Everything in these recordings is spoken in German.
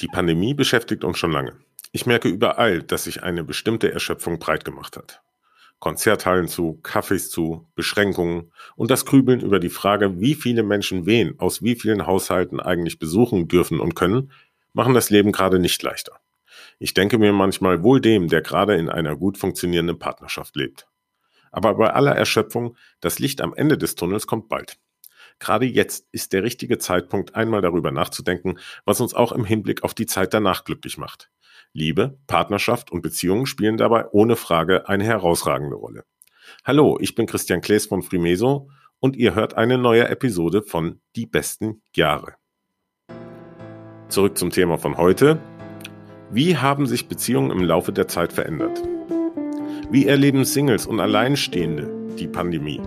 Die Pandemie beschäftigt uns schon lange. Ich merke überall, dass sich eine bestimmte Erschöpfung breit gemacht hat. Konzerthallen zu, Cafés zu, Beschränkungen und das Grübeln über die Frage, wie viele Menschen wen aus wie vielen Haushalten eigentlich besuchen dürfen und können, machen das Leben gerade nicht leichter. Ich denke mir manchmal wohl dem, der gerade in einer gut funktionierenden Partnerschaft lebt. Aber bei aller Erschöpfung, das Licht am Ende des Tunnels kommt bald. Gerade jetzt ist der richtige Zeitpunkt, einmal darüber nachzudenken, was uns auch im Hinblick auf die Zeit danach glücklich macht. Liebe, Partnerschaft und Beziehungen spielen dabei ohne Frage eine herausragende Rolle. Hallo, ich bin Christian Klees von Frimeso und ihr hört eine neue Episode von Die besten Jahre. Zurück zum Thema von heute. Wie haben sich Beziehungen im Laufe der Zeit verändert? Wie erleben Singles und Alleinstehende die Pandemie?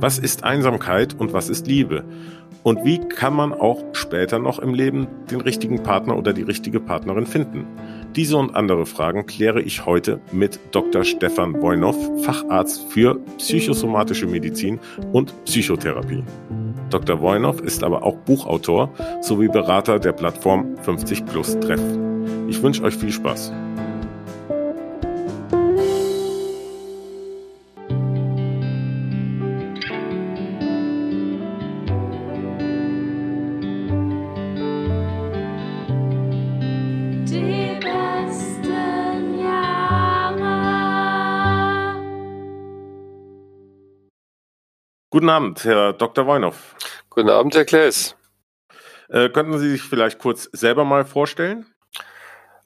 Was ist Einsamkeit und was ist Liebe? Und wie kann man auch später noch im Leben den richtigen Partner oder die richtige Partnerin finden? Diese und andere Fragen kläre ich heute mit Dr. Stefan Wojnow, Facharzt für psychosomatische Medizin und Psychotherapie. Dr. Wojnow ist aber auch Buchautor sowie Berater der Plattform 50 Plus Treff. Ich wünsche euch viel Spaß. Guten Abend, Herr Dr. Weinhoff. Guten Abend, Herr Klaes. Äh, könnten Sie sich vielleicht kurz selber mal vorstellen?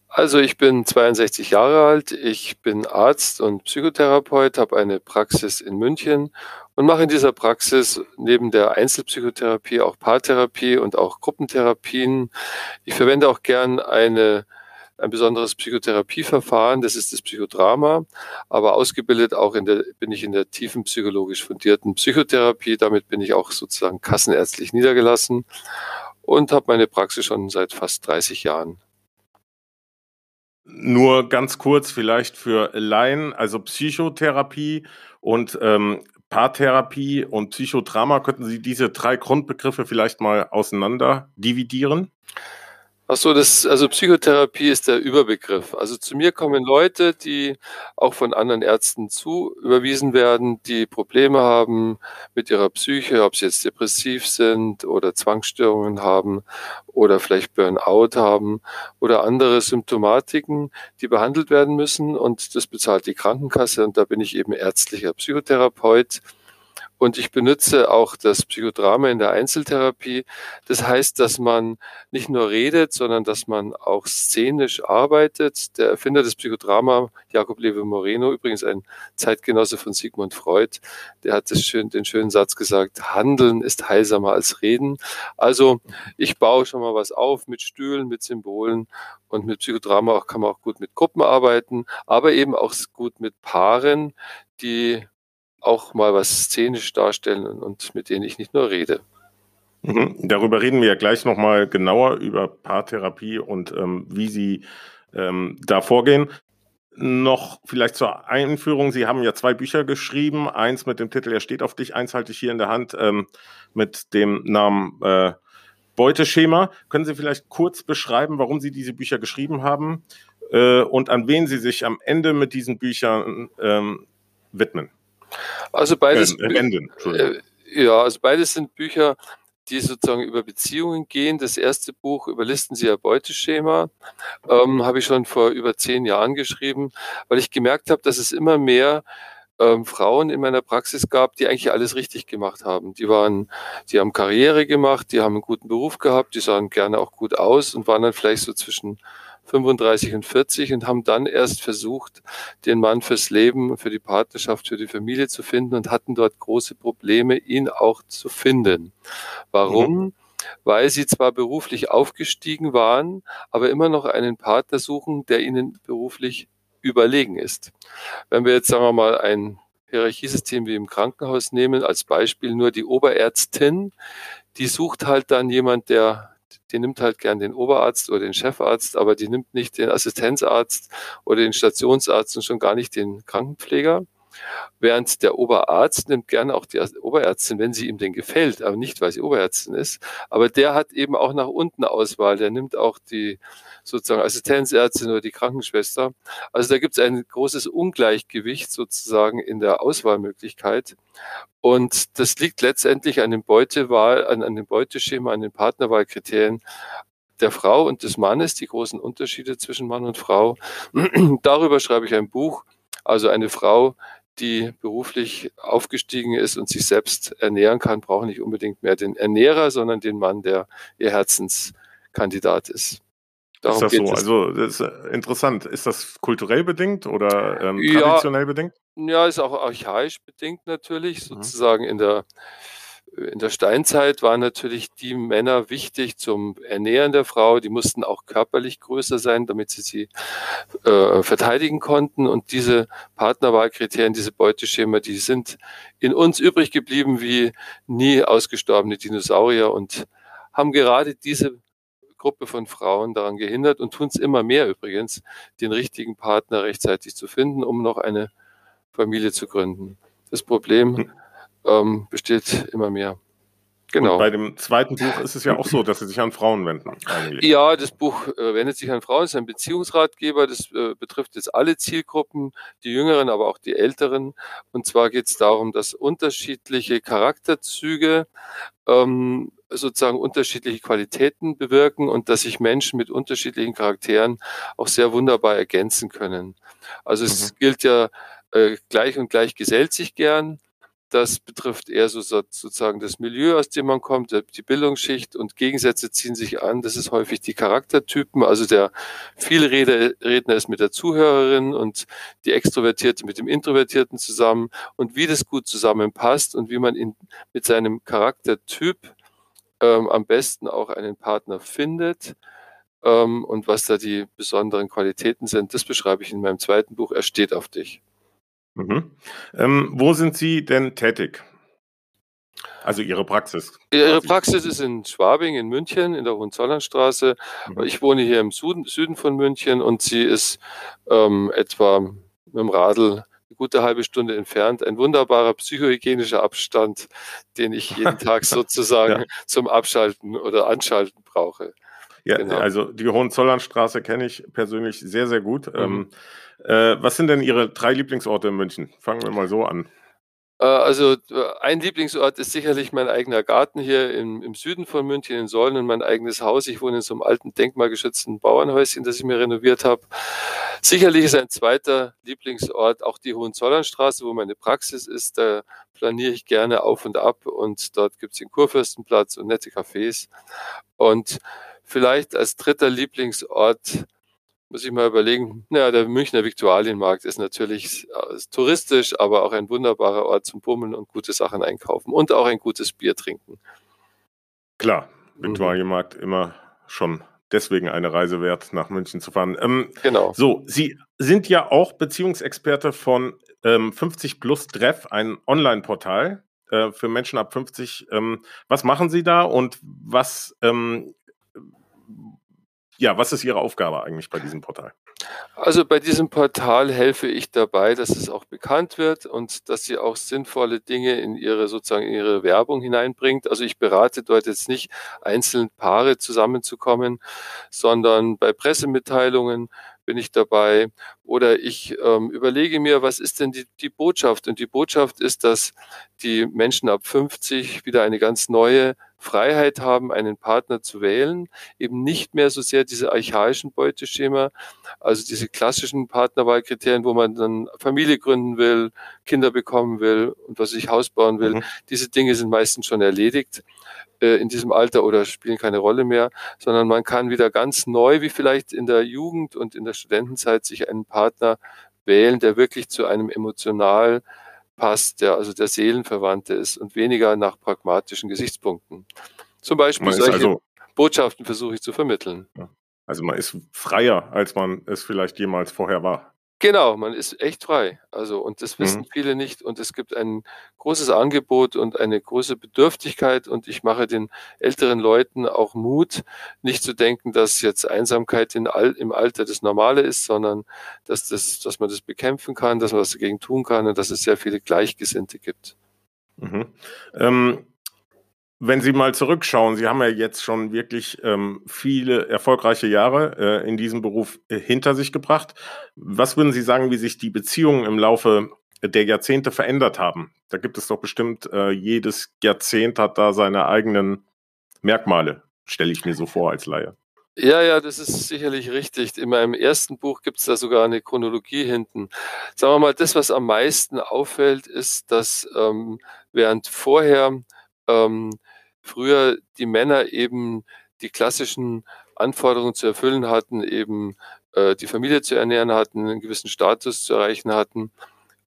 Also ich bin 62 Jahre alt, ich bin Arzt und Psychotherapeut, habe eine Praxis in München und mache in dieser Praxis neben der Einzelpsychotherapie auch Paartherapie und auch Gruppentherapien. Ich verwende auch gern eine ein besonderes Psychotherapieverfahren, das ist das Psychodrama, aber ausgebildet auch in der, bin ich in der tiefen psychologisch fundierten Psychotherapie. Damit bin ich auch sozusagen kassenärztlich niedergelassen und habe meine Praxis schon seit fast 30 Jahren. Nur ganz kurz vielleicht für Laien, also Psychotherapie und ähm, Paartherapie und Psychodrama, könnten Sie diese drei Grundbegriffe vielleicht mal auseinander dividieren? Ach das, also Psychotherapie ist der Überbegriff. Also zu mir kommen Leute, die auch von anderen Ärzten zu überwiesen werden, die Probleme haben mit ihrer Psyche, ob sie jetzt depressiv sind oder Zwangsstörungen haben oder vielleicht Burnout haben oder andere Symptomatiken, die behandelt werden müssen. Und das bezahlt die Krankenkasse. Und da bin ich eben ärztlicher Psychotherapeut und ich benutze auch das Psychodrama in der Einzeltherapie. Das heißt, dass man nicht nur redet, sondern dass man auch szenisch arbeitet. Der Erfinder des Psychodrama, Jakob Lewe Moreno, übrigens ein Zeitgenosse von Sigmund Freud, der hat schön, den schönen Satz gesagt, Handeln ist heilsamer als Reden. Also ich baue schon mal was auf mit Stühlen, mit Symbolen und mit Psychodrama kann man auch gut mit Gruppen arbeiten, aber eben auch gut mit Paaren, die auch mal was szenisch darstellen und mit denen ich nicht nur rede. Mhm. Darüber reden wir ja gleich nochmal genauer über Paartherapie und ähm, wie Sie ähm, da vorgehen. Noch vielleicht zur Einführung. Sie haben ja zwei Bücher geschrieben. Eins mit dem Titel Er steht auf dich, eins halte ich hier in der Hand ähm, mit dem Namen äh, Beuteschema. Können Sie vielleicht kurz beschreiben, warum Sie diese Bücher geschrieben haben äh, und an wen Sie sich am Ende mit diesen Büchern ähm, widmen? Also beides. Äh, Enden, äh, ja, also beides sind Bücher, die sozusagen über Beziehungen gehen. Das erste Buch überlisten Sie Ihr Beuteschema ähm, habe ich schon vor über zehn Jahren geschrieben, weil ich gemerkt habe, dass es immer mehr ähm, Frauen in meiner Praxis gab, die eigentlich alles richtig gemacht haben. Die waren, die haben Karriere gemacht, die haben einen guten Beruf gehabt, die sahen gerne auch gut aus und waren dann vielleicht so zwischen 35 und 40 und haben dann erst versucht, den Mann fürs Leben, für die Partnerschaft, für die Familie zu finden und hatten dort große Probleme, ihn auch zu finden. Warum? Mhm. Weil sie zwar beruflich aufgestiegen waren, aber immer noch einen Partner suchen, der ihnen beruflich überlegen ist. Wenn wir jetzt, sagen wir mal, ein Hierarchiesystem wie im Krankenhaus nehmen, als Beispiel nur die Oberärztin, die sucht halt dann jemand, der die nimmt halt gern den Oberarzt oder den Chefarzt, aber die nimmt nicht den Assistenzarzt oder den Stationsarzt und schon gar nicht den Krankenpfleger. Während der Oberarzt nimmt gerne auch die Oberärztin, wenn sie ihm denn gefällt, aber nicht, weil sie Oberärztin ist. Aber der hat eben auch nach unten Auswahl. Der nimmt auch die sozusagen Assistenzärztin oder die Krankenschwester. Also da gibt es ein großes Ungleichgewicht sozusagen in der Auswahlmöglichkeit. Und das liegt letztendlich an dem Beutewahl, an, an dem Beuteschema, an den Partnerwahlkriterien der Frau und des Mannes, die großen Unterschiede zwischen Mann und Frau. Darüber schreibe ich ein Buch. Also eine Frau, die beruflich aufgestiegen ist und sich selbst ernähren kann, braucht nicht unbedingt mehr den Ernährer, sondern den Mann, der ihr Herzenskandidat ist. Darum ist das so? Also das ist interessant. Ist das kulturell bedingt oder ähm, traditionell ja, bedingt? Ja, ist auch archaisch bedingt natürlich. Mhm. Sozusagen in der in der Steinzeit waren natürlich die Männer wichtig zum Ernähren der Frau. Die mussten auch körperlich größer sein, damit sie sie äh, verteidigen konnten. Und diese Partnerwahlkriterien, diese Beuteschema, die sind in uns übrig geblieben wie nie ausgestorbene Dinosaurier und haben gerade diese Gruppe von Frauen daran gehindert und tun es immer mehr übrigens, den richtigen Partner rechtzeitig zu finden, um noch eine Familie zu gründen. Das Problem hm ähm, besteht immer mehr. Genau. Und bei dem zweiten Buch ist es ja auch so, dass sie sich an Frauen wenden. Eigentlich. Ja, das Buch äh, wendet sich an Frauen, es ist ein Beziehungsratgeber, das äh, betrifft jetzt alle Zielgruppen, die Jüngeren, aber auch die Älteren. Und zwar geht es darum, dass unterschiedliche Charakterzüge ähm, sozusagen unterschiedliche Qualitäten bewirken und dass sich Menschen mit unterschiedlichen Charakteren auch sehr wunderbar ergänzen können. Also es mhm. gilt ja, äh, gleich und gleich gesellt sich gern. Das betrifft eher so sozusagen das Milieu, aus dem man kommt, die Bildungsschicht und Gegensätze ziehen sich an. Das ist häufig die Charaktertypen. Also der viele Redner ist mit der Zuhörerin und die Extrovertierte mit dem Introvertierten zusammen und wie das gut zusammenpasst und wie man in, mit seinem Charaktertyp ähm, am besten auch einen Partner findet ähm, und was da die besonderen Qualitäten sind, das beschreibe ich in meinem zweiten Buch. Er steht auf dich. Mhm. Ähm, wo sind Sie denn tätig? Also Ihre Praxis. Ihre Praxis ist in Schwabing, in München, in der Hohenzollernstraße. Mhm. Ich wohne hier im Süden, Süden von München und sie ist ähm, etwa mit dem Radl eine gute halbe Stunde entfernt. Ein wunderbarer psychohygienischer Abstand, den ich jeden Tag sozusagen ja. zum Abschalten oder Anschalten brauche. Ja, genau. also die Hohenzollernstraße kenne ich persönlich sehr, sehr gut. Mhm. Ähm, äh, was sind denn Ihre drei Lieblingsorte in München? Fangen wir mal so an. Äh, also ein Lieblingsort ist sicherlich mein eigener Garten hier im, im Süden von München in Sollen und mein eigenes Haus. Ich wohne in so einem alten denkmalgeschützten Bauernhäuschen, das ich mir renoviert habe. Sicherlich ist ein zweiter Lieblingsort auch die Hohenzollernstraße, wo meine Praxis ist. Da planiere ich gerne auf und ab und dort gibt es den Kurfürstenplatz und nette Cafés. Und vielleicht als dritter Lieblingsort muss ich mal überlegen, ja, der Münchner Viktualienmarkt ist natürlich äh, ist touristisch, aber auch ein wunderbarer Ort zum Bummeln und gute Sachen einkaufen und auch ein gutes Bier trinken. Klar, mhm. Viktualienmarkt mhm. immer schon deswegen eine Reise wert, nach München zu fahren. Ähm, genau. So, Sie sind ja auch Beziehungsexperte von ähm, 50 Plus Treff, ein Online-Portal äh, für Menschen ab 50. Ähm, was machen Sie da und was ähm, ja, was ist Ihre Aufgabe eigentlich bei diesem Portal? Also bei diesem Portal helfe ich dabei, dass es auch bekannt wird und dass sie auch sinnvolle Dinge in ihre sozusagen in ihre Werbung hineinbringt. Also ich berate dort jetzt nicht einzelne Paare zusammenzukommen, sondern bei Pressemitteilungen bin ich dabei oder ich ähm, überlege mir, was ist denn die, die Botschaft? Und die Botschaft ist, dass die Menschen ab 50 wieder eine ganz neue Freiheit haben, einen Partner zu wählen, eben nicht mehr so sehr diese archaischen Beuteschema, also diese klassischen Partnerwahlkriterien, wo man dann Familie gründen will, Kinder bekommen will und was ich Haus bauen will. Mhm. Diese Dinge sind meistens schon erledigt äh, in diesem Alter oder spielen keine Rolle mehr, sondern man kann wieder ganz neu, wie vielleicht in der Jugend und in der Studentenzeit, sich einen Partner wählen, der wirklich zu einem emotional passt, der also der Seelenverwandte ist und weniger nach pragmatischen Gesichtspunkten. Zum Beispiel solche also, Botschaften versuche ich zu vermitteln. Also man ist freier, als man es vielleicht jemals vorher war. Genau, man ist echt frei. Also, und das wissen Mhm. viele nicht. Und es gibt ein großes Angebot und eine große Bedürftigkeit. Und ich mache den älteren Leuten auch Mut, nicht zu denken, dass jetzt Einsamkeit in im Alter das Normale ist, sondern dass, das, dass man das bekämpfen kann, dass man was dagegen tun kann und dass es sehr viele Gleichgesinnte gibt. Mhm. Ähm, wenn Sie mal zurückschauen, Sie haben ja jetzt schon wirklich ähm, viele erfolgreiche Jahre äh, in diesem Beruf äh, hinter sich gebracht. Was würden Sie sagen, wie sich die Beziehungen im Laufe der Jahrzehnte verändert haben? Da gibt es doch bestimmt, äh, jedes Jahrzehnt hat da seine eigenen Merkmale, stelle ich mir so vor als Laie. Ja, ja, das ist sicherlich richtig. In meinem ersten Buch gibt es da sogar eine Chronologie hinten. Sagen wir mal, das, was am meisten auffällt, ist, dass ähm, während vorher ähm, früher die Männer eben die klassischen Anforderungen zu erfüllen hatten, eben äh, die Familie zu ernähren hatten, einen gewissen Status zu erreichen hatten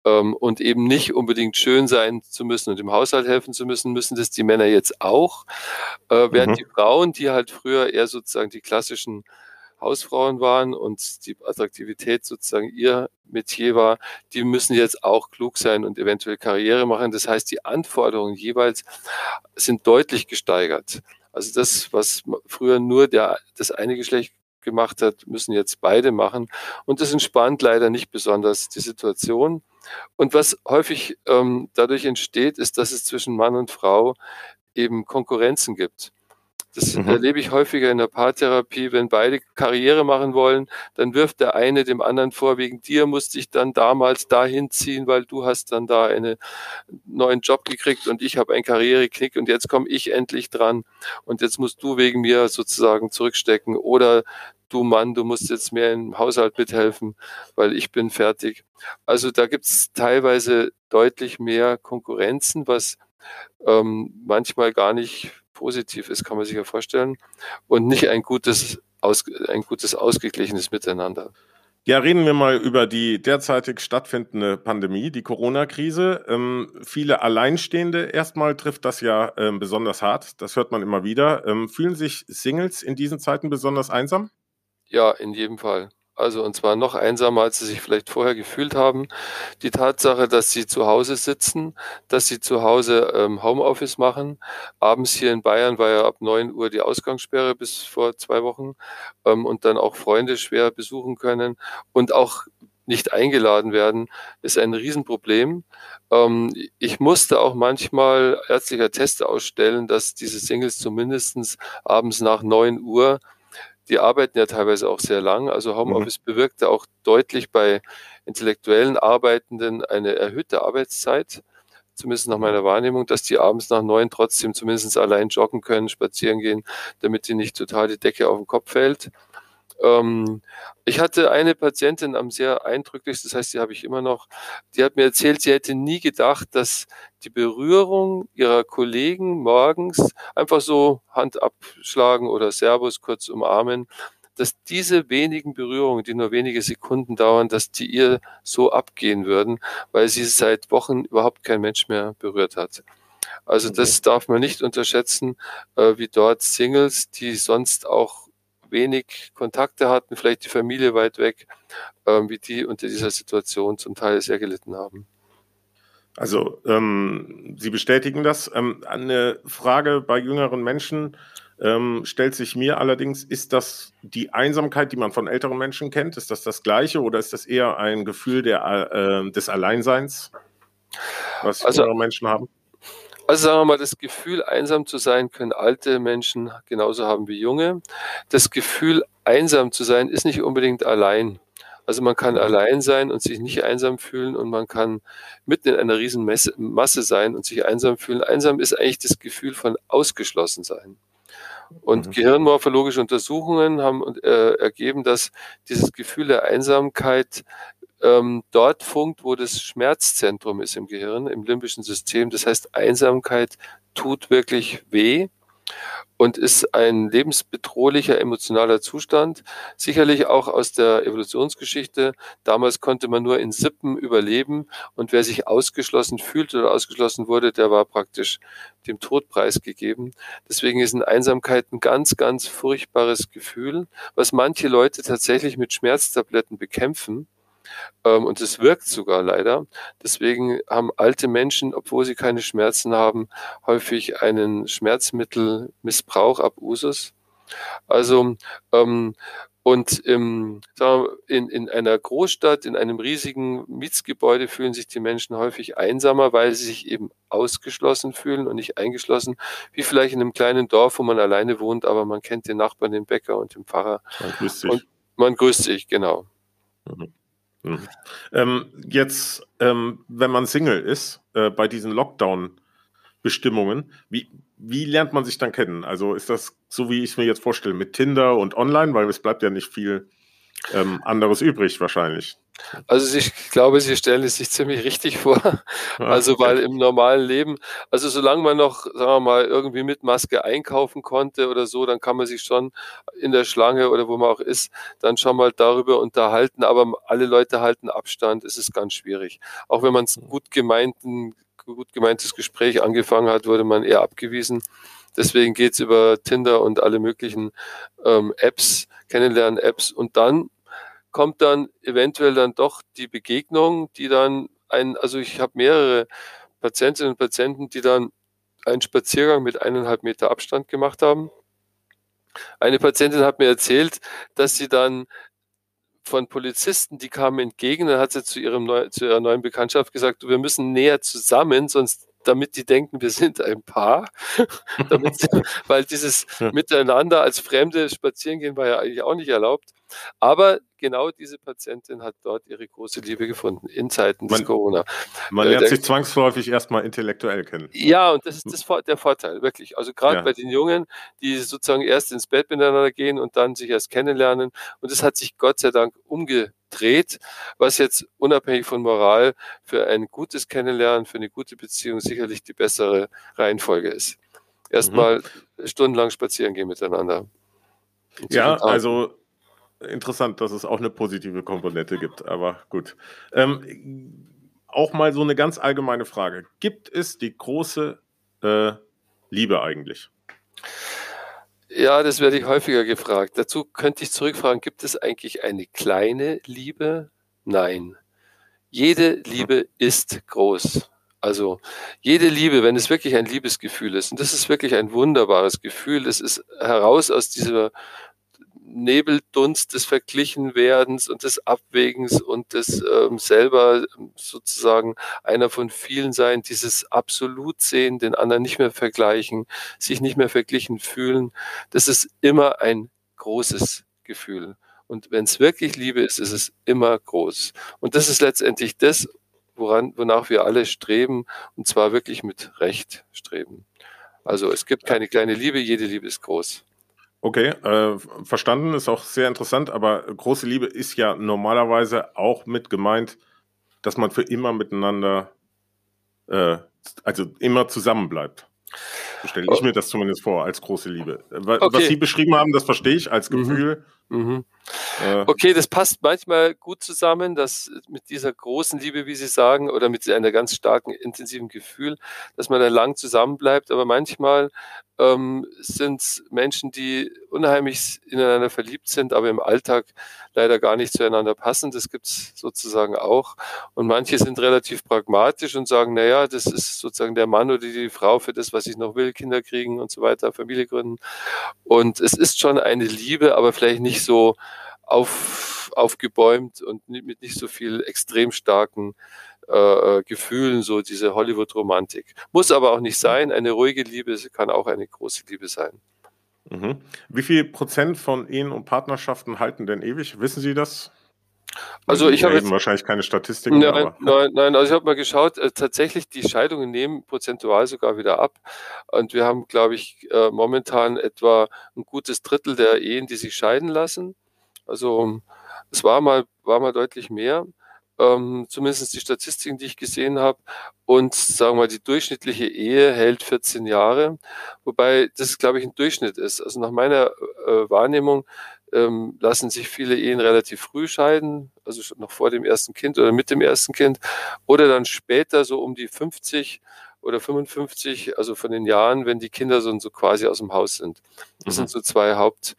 ähm, und eben nicht unbedingt schön sein zu müssen und im Haushalt helfen zu müssen, müssen das die Männer jetzt auch. Äh, während Mhm. die Frauen, die halt früher eher sozusagen die klassischen Hausfrauen waren und die Attraktivität sozusagen ihr Metier war, die müssen jetzt auch klug sein und eventuell Karriere machen. Das heißt, die Anforderungen jeweils sind deutlich gesteigert. Also das, was früher nur der, das eine Geschlecht gemacht hat, müssen jetzt beide machen. Und das entspannt leider nicht besonders die Situation. Und was häufig ähm, dadurch entsteht, ist, dass es zwischen Mann und Frau eben Konkurrenzen gibt. Das Mhm. erlebe ich häufiger in der Paartherapie, wenn beide Karriere machen wollen, dann wirft der eine dem anderen vor, wegen dir musste ich dann damals dahin ziehen, weil du hast dann da einen neuen Job gekriegt und ich habe einen Karriereknick und jetzt komme ich endlich dran und jetzt musst du wegen mir sozusagen zurückstecken oder du Mann, du musst jetzt mehr im Haushalt mithelfen, weil ich bin fertig. Also da gibt es teilweise deutlich mehr Konkurrenzen, was ähm, manchmal gar nicht positiv ist, kann man sich ja vorstellen, und nicht ein gutes, aus, ein gutes ausgeglichenes Miteinander. Ja, reden wir mal über die derzeitig stattfindende Pandemie, die Corona-Krise. Ähm, viele Alleinstehende erstmal trifft das ja ähm, besonders hart. Das hört man immer wieder. Ähm, fühlen sich Singles in diesen Zeiten besonders einsam? Ja, in jedem Fall. Also und zwar noch einsamer, als sie sich vielleicht vorher gefühlt haben. Die Tatsache, dass sie zu Hause sitzen, dass sie zu Hause ähm, Homeoffice machen. Abends hier in Bayern war ja ab 9 Uhr die Ausgangssperre bis vor zwei Wochen ähm, und dann auch Freunde schwer besuchen können und auch nicht eingeladen werden, ist ein Riesenproblem. Ähm, ich musste auch manchmal ärztliche Teste ausstellen, dass diese Singles zumindest abends nach 9 Uhr die arbeiten ja teilweise auch sehr lang. Also Homeoffice mhm. bewirkte auch deutlich bei intellektuellen Arbeitenden eine erhöhte Arbeitszeit, zumindest nach meiner Wahrnehmung, dass die abends nach neun trotzdem zumindest allein joggen können, spazieren gehen, damit die nicht total die Decke auf den Kopf fällt. Ähm, ich hatte eine Patientin am sehr eindrücklichsten, das heißt, die habe ich immer noch, die hat mir erzählt, sie hätte nie gedacht, dass die Berührung ihrer Kollegen morgens einfach so Hand abschlagen oder Servus kurz umarmen, dass diese wenigen Berührungen, die nur wenige Sekunden dauern, dass die ihr so abgehen würden, weil sie seit Wochen überhaupt kein Mensch mehr berührt hat. Also das darf man nicht unterschätzen, äh, wie dort Singles, die sonst auch wenig Kontakte hatten, vielleicht die Familie weit weg, ähm, wie die unter dieser Situation zum Teil sehr gelitten haben. Also ähm, Sie bestätigen das. Ähm, eine Frage bei jüngeren Menschen ähm, stellt sich mir allerdings, ist das die Einsamkeit, die man von älteren Menschen kennt, ist das das gleiche oder ist das eher ein Gefühl der, äh, des Alleinseins, was also, jüngere Menschen haben? Also sagen wir mal, das Gefühl, einsam zu sein, können alte Menschen genauso haben wie junge. Das Gefühl, einsam zu sein, ist nicht unbedingt allein. Also man kann allein sein und sich nicht einsam fühlen und man kann mitten in einer riesen Masse, Masse sein und sich einsam fühlen. Einsam ist eigentlich das Gefühl von ausgeschlossen sein. Und mhm. gehirnmorphologische Untersuchungen haben äh, ergeben, dass dieses Gefühl der Einsamkeit ähm, dort funkt, wo das Schmerzzentrum ist im Gehirn, im limbischen System. Das heißt, Einsamkeit tut wirklich weh und ist ein lebensbedrohlicher emotionaler Zustand. Sicherlich auch aus der Evolutionsgeschichte. Damals konnte man nur in Sippen überleben und wer sich ausgeschlossen fühlte oder ausgeschlossen wurde, der war praktisch dem Tod preisgegeben. Deswegen ist eine Einsamkeit ein ganz, ganz furchtbares Gefühl, was manche Leute tatsächlich mit Schmerztabletten bekämpfen. Ähm, und es wirkt sogar leider. Deswegen haben alte Menschen, obwohl sie keine Schmerzen haben, häufig einen Schmerzmittelmissbrauch ab Usus. Also ähm, und im, wir, in, in einer Großstadt, in einem riesigen Mietsgebäude fühlen sich die Menschen häufig einsamer, weil sie sich eben ausgeschlossen fühlen und nicht eingeschlossen, wie vielleicht in einem kleinen Dorf, wo man alleine wohnt, aber man kennt den Nachbarn, den Bäcker und den Pfarrer. Man grüßt sich. Und man grüßt sich, genau. Mhm. Mhm. Ähm, jetzt, ähm, wenn man Single ist, äh, bei diesen Lockdown-Bestimmungen, wie, wie lernt man sich dann kennen? Also ist das so, wie ich es mir jetzt vorstelle, mit Tinder und online, weil es bleibt ja nicht viel ähm, anderes übrig wahrscheinlich. Also ich glaube, Sie stellen es sich ziemlich richtig vor. Also weil im normalen Leben, also solange man noch, sagen wir mal, irgendwie mit Maske einkaufen konnte oder so, dann kann man sich schon in der Schlange oder wo man auch ist, dann schon mal darüber unterhalten. Aber alle Leute halten Abstand, es ist ganz schwierig. Auch wenn man es gut gemeinten gut gemeintes Gespräch angefangen hat, wurde man eher abgewiesen. Deswegen geht's über Tinder und alle möglichen ähm, Apps, Kennenlernen-Apps. Und dann kommt dann eventuell dann doch die Begegnung, die dann ein, also ich habe mehrere Patientinnen und Patienten, die dann einen Spaziergang mit eineinhalb Meter Abstand gemacht haben. Eine Patientin hat mir erzählt, dass sie dann von Polizisten, die kamen entgegen, dann hat sie zu, ihrem neu, zu ihrer neuen Bekanntschaft gesagt, wir müssen näher zusammen, sonst damit die denken, wir sind ein Paar. damit weil dieses Miteinander als Fremde spazieren gehen war ja eigentlich auch nicht erlaubt. Aber genau diese Patientin hat dort ihre große Liebe gefunden in Zeiten des man, Corona. Man äh, lernt äh, sich zwangsläufig erstmal intellektuell kennen. Ja, und das ist das, der Vorteil, wirklich. Also gerade ja. bei den Jungen, die sozusagen erst ins Bett miteinander gehen und dann sich erst kennenlernen. Und das hat sich Gott sei Dank umgedreht, was jetzt unabhängig von Moral für ein gutes Kennenlernen, für eine gute Beziehung sicherlich die bessere Reihenfolge ist. Erstmal mhm. stundenlang spazieren gehen miteinander. Ja, also interessant, dass es auch eine positive Komponente gibt, aber gut. Ähm, auch mal so eine ganz allgemeine Frage. Gibt es die große äh, Liebe eigentlich? Ja, das werde ich häufiger gefragt. Dazu könnte ich zurückfragen, gibt es eigentlich eine kleine Liebe? Nein. Jede Liebe ist groß. Also jede Liebe, wenn es wirklich ein Liebesgefühl ist, und das ist wirklich ein wunderbares Gefühl, es ist heraus aus dieser Nebeldunst des Verglichenwerdens und des Abwägens und des ähm, selber sozusagen einer von vielen sein, dieses absolut sehen, den anderen nicht mehr vergleichen, sich nicht mehr verglichen fühlen, das ist immer ein großes Gefühl. Und wenn es wirklich Liebe ist, ist es immer groß. Und das ist letztendlich das, woran, wonach wir alle streben, und zwar wirklich mit Recht streben. Also es gibt keine kleine Liebe, jede Liebe ist groß. Okay, äh, verstanden, ist auch sehr interessant, aber große Liebe ist ja normalerweise auch mit gemeint, dass man für immer miteinander, äh, also immer zusammen bleibt. So stelle ich oh. mir das zumindest vor, als große Liebe. Was okay. Sie beschrieben haben, das verstehe ich als mhm. Gefühl. Mhm. Mhm. Äh, okay, das passt manchmal gut zusammen, dass mit dieser großen Liebe, wie Sie sagen, oder mit einer ganz starken, intensiven Gefühl, dass man dann lang zusammenbleibt. Aber manchmal ähm, sind Menschen, die unheimlich ineinander verliebt sind, aber im Alltag leider gar nicht zueinander passen. Das gibt's sozusagen auch. Und manche sind relativ pragmatisch und sagen, naja, das ist sozusagen der Mann oder die Frau für das, was ich noch will, Kinder kriegen und so weiter, Familie gründen. Und es ist schon eine Liebe, aber vielleicht nicht so auf, aufgebäumt und mit nicht so viel extrem starken äh, Gefühlen, so diese Hollywood-Romantik. Muss aber auch nicht sein. Eine ruhige Liebe kann auch eine große Liebe sein. Mhm. Wie viel Prozent von Ehen und Partnerschaften halten denn ewig? Wissen Sie das? Also ich habe wahrscheinlich keine Statistiken. Nein, nein, nein, also ich habe mal geschaut, äh, tatsächlich die Scheidungen nehmen prozentual sogar wieder ab. Und wir haben, glaube ich, äh, momentan etwa ein gutes Drittel der Ehen, die sich scheiden lassen. Also es war mal, war mal deutlich mehr ähm, zumindest die Statistiken, die ich gesehen habe. Und sagen wir mal, die durchschnittliche Ehe hält 14 Jahre, wobei das, glaube ich, ein Durchschnitt ist. Also nach meiner äh, Wahrnehmung ähm, lassen sich viele Ehen relativ früh scheiden, also schon noch vor dem ersten Kind oder mit dem ersten Kind, oder dann später so um die 50 oder 55, also von den Jahren, wenn die Kinder so, so quasi aus dem Haus sind. Das mhm. sind so zwei Haupt,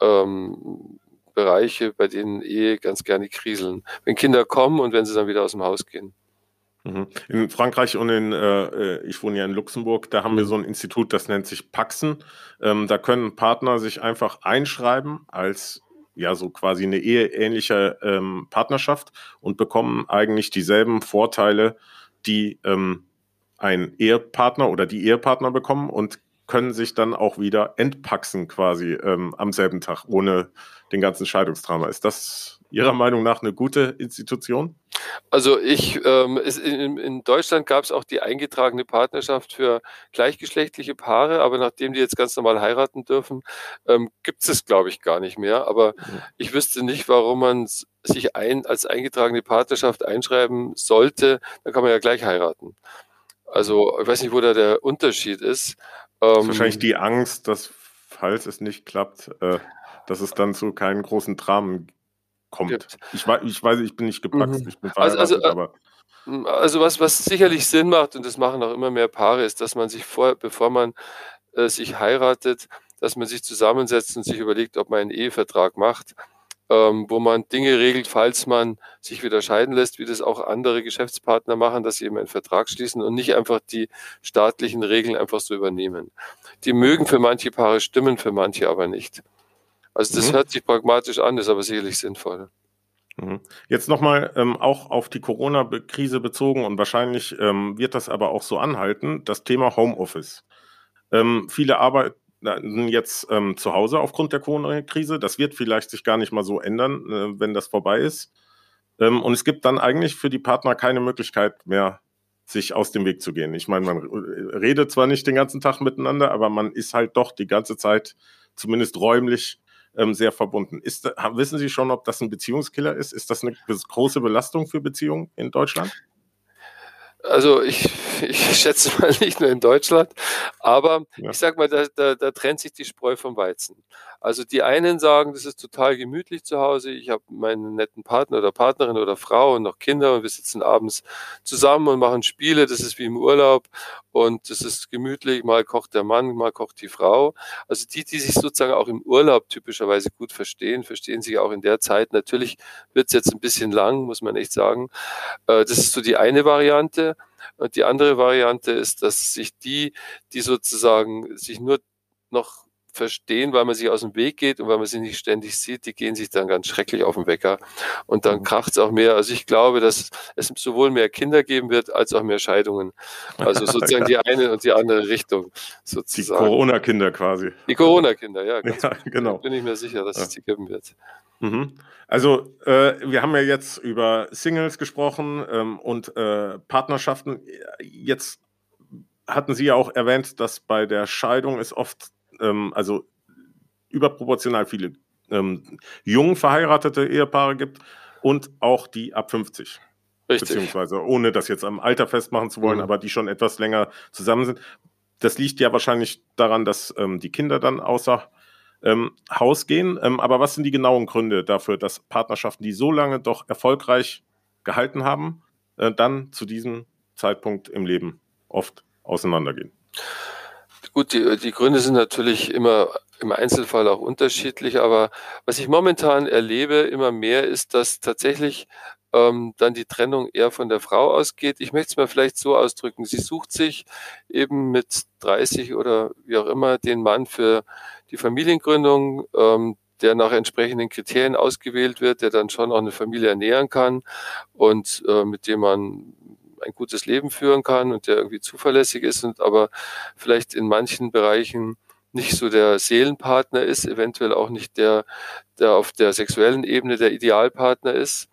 ähm, Bereiche, bei denen Ehe ganz gerne kriseln. Wenn Kinder kommen und wenn sie dann wieder aus dem Haus gehen. Mhm. In Frankreich und in, äh, äh, ich wohne ja in Luxemburg, da haben wir so ein Institut, das nennt sich Paxen. Ähm, da können Partner sich einfach einschreiben als ja so quasi eine eheähnliche ähm, Partnerschaft und bekommen eigentlich dieselben Vorteile, die ähm, ein Ehepartner oder die Ehepartner bekommen und können sich dann auch wieder entpaxen quasi ähm, am selben Tag, ohne den ganzen Scheidungsdrama. Ist das Ihrer Meinung nach eine gute Institution? Also ich, ähm, es, in, in, Deutschland gab es auch die eingetragene Partnerschaft für gleichgeschlechtliche Paare, aber nachdem die jetzt ganz normal heiraten dürfen, ähm, gibt es glaube ich gar nicht mehr. Aber mhm. ich wüsste nicht, warum man sich ein, als eingetragene Partnerschaft einschreiben sollte. Da kann man ja gleich heiraten. Also ich weiß nicht, wo da der Unterschied ist. Ähm, wahrscheinlich die Angst, dass falls es nicht klappt, äh, dass es dann zu keinen großen Dramen kommt. Ich, weiß, ich weiß, ich bin nicht gepackt, mhm. ich bin also, also, äh, aber. Also was, was sicherlich Sinn macht, und das machen auch immer mehr Paare, ist, dass man sich vor, bevor man äh, sich heiratet, dass man sich zusammensetzt und sich überlegt, ob man einen Ehevertrag macht, ähm, wo man Dinge regelt, falls man sich wieder scheiden lässt, wie das auch andere Geschäftspartner machen, dass sie eben einen Vertrag schließen und nicht einfach die staatlichen Regeln einfach so übernehmen. Die mögen für manche Paare stimmen, für manche aber nicht. Also das mhm. hört sich pragmatisch an, ist aber sicherlich sinnvoll. Mhm. Jetzt nochmal ähm, auch auf die Corona-Krise bezogen und wahrscheinlich ähm, wird das aber auch so anhalten, das Thema Homeoffice. Ähm, viele arbeiten jetzt ähm, zu Hause aufgrund der Corona-Krise. Das wird vielleicht sich gar nicht mal so ändern, äh, wenn das vorbei ist. Ähm, und es gibt dann eigentlich für die Partner keine Möglichkeit mehr, sich aus dem Weg zu gehen. Ich meine, man redet zwar nicht den ganzen Tag miteinander, aber man ist halt doch die ganze Zeit, zumindest räumlich, ähm, sehr verbunden. Ist, wissen Sie schon, ob das ein Beziehungskiller ist? Ist das eine große Belastung für Beziehungen in Deutschland? Also ich, ich schätze mal nicht nur in Deutschland, aber ja. ich sag mal, da, da, da trennt sich die Spreu vom Weizen. Also die einen sagen, das ist total gemütlich zu Hause. Ich habe meinen netten Partner oder Partnerin oder Frau und noch Kinder und wir sitzen abends zusammen und machen Spiele. Das ist wie im Urlaub und das ist gemütlich. Mal kocht der Mann, mal kocht die Frau. Also die, die sich sozusagen auch im Urlaub typischerweise gut verstehen, verstehen sich auch in der Zeit. Natürlich wird es jetzt ein bisschen lang, muss man echt sagen. Äh, das ist so die eine Variante. Und die andere Variante ist, dass sich die, die sozusagen sich nur noch verstehen, weil man sich aus dem Weg geht und weil man sie nicht ständig sieht, die gehen sich dann ganz schrecklich auf den Wecker und dann mhm. kracht es auch mehr. Also ich glaube, dass es sowohl mehr Kinder geben wird, als auch mehr Scheidungen. Also sozusagen die eine und die andere Richtung. Sozusagen. Die Corona-Kinder quasi. Die Corona-Kinder, ja, ja genau. Bin ich mir sicher, dass ja. es die geben wird. Mhm. Also äh, wir haben ja jetzt über Singles gesprochen ähm, und äh, Partnerschaften. Jetzt hatten Sie ja auch erwähnt, dass bei der Scheidung es oft ähm, also überproportional viele ähm, jung verheiratete Ehepaare gibt und auch die ab 50. Richtig. Beziehungsweise, ohne das jetzt am Alter festmachen zu wollen, mhm. aber die schon etwas länger zusammen sind. Das liegt ja wahrscheinlich daran, dass ähm, die Kinder dann außer ähm, Haus gehen. Ähm, aber was sind die genauen Gründe dafür, dass Partnerschaften, die so lange doch erfolgreich gehalten haben, äh, dann zu diesem Zeitpunkt im Leben oft auseinandergehen? Gut, die, die Gründe sind natürlich immer im Einzelfall auch unterschiedlich, aber was ich momentan erlebe immer mehr ist, dass tatsächlich ähm, dann die Trennung eher von der Frau ausgeht. Ich möchte es mal vielleicht so ausdrücken. Sie sucht sich eben mit 30 oder wie auch immer den Mann für die Familiengründung, ähm, der nach entsprechenden Kriterien ausgewählt wird, der dann schon auch eine Familie ernähren kann und äh, mit dem man ein gutes Leben führen kann und der irgendwie zuverlässig ist und aber vielleicht in manchen Bereichen nicht so der Seelenpartner ist, eventuell auch nicht der, der auf der sexuellen Ebene der Idealpartner ist.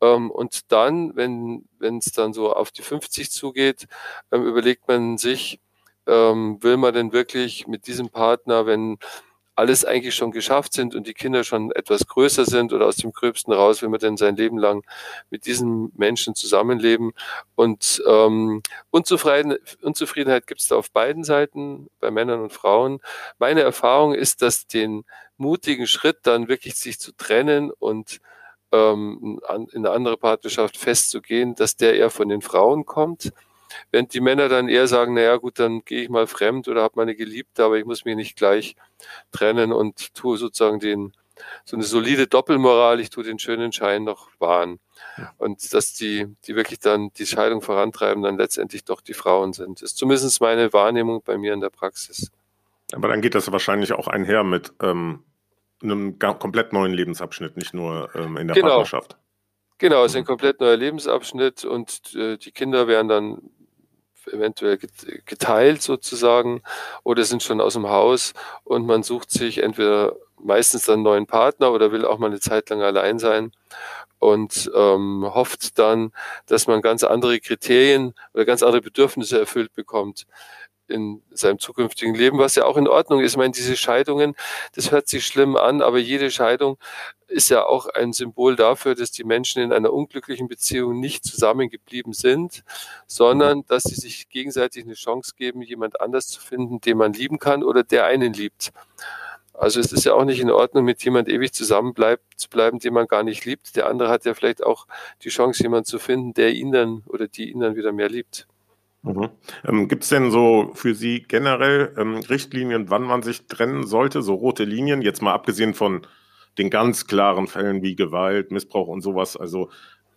Ähm, und dann, wenn es dann so auf die 50 zugeht, ähm, überlegt man sich, ähm, will man denn wirklich mit diesem Partner, wenn alles eigentlich schon geschafft sind und die Kinder schon etwas größer sind oder aus dem Gröbsten raus, will man denn sein Leben lang mit diesen Menschen zusammenleben. Und ähm, Unzufrieden, Unzufriedenheit gibt es da auf beiden Seiten, bei Männern und Frauen. Meine Erfahrung ist, dass den mutigen Schritt dann wirklich sich zu trennen und ähm, in eine andere Partnerschaft festzugehen, dass der eher von den Frauen kommt Während die Männer dann eher sagen, naja gut, dann gehe ich mal fremd oder habe meine Geliebte, aber ich muss mich nicht gleich trennen und tue sozusagen den so eine solide Doppelmoral, ich tue den schönen Schein noch wahren. Und dass die, die wirklich dann die Scheidung vorantreiben, dann letztendlich doch die Frauen sind. Das ist zumindest meine Wahrnehmung bei mir in der Praxis. Aber dann geht das wahrscheinlich auch einher mit ähm, einem komplett neuen Lebensabschnitt, nicht nur ähm, in der genau. Partnerschaft. Genau, es ist ein komplett neuer Lebensabschnitt und äh, die Kinder werden dann eventuell geteilt sozusagen oder sind schon aus dem Haus und man sucht sich entweder meistens dann einen neuen Partner oder will auch mal eine Zeit lang allein sein und ähm, hofft dann, dass man ganz andere Kriterien oder ganz andere Bedürfnisse erfüllt bekommt in seinem zukünftigen Leben, was ja auch in Ordnung ist. Ich meine, diese Scheidungen, das hört sich schlimm an, aber jede Scheidung ist ja auch ein Symbol dafür, dass die Menschen in einer unglücklichen Beziehung nicht zusammengeblieben sind, sondern dass sie sich gegenseitig eine Chance geben, jemand anders zu finden, den man lieben kann oder der einen liebt. Also es ist ja auch nicht in Ordnung, mit jemand ewig zusammen bleibt, zu bleiben, den man gar nicht liebt. Der andere hat ja vielleicht auch die Chance, jemanden zu finden, der ihn dann oder die ihn dann wieder mehr liebt. Mhm. Ähm, Gibt es denn so für Sie generell ähm, Richtlinien, wann man sich trennen sollte, so rote Linien, jetzt mal abgesehen von den ganz klaren Fällen wie Gewalt, Missbrauch und sowas, also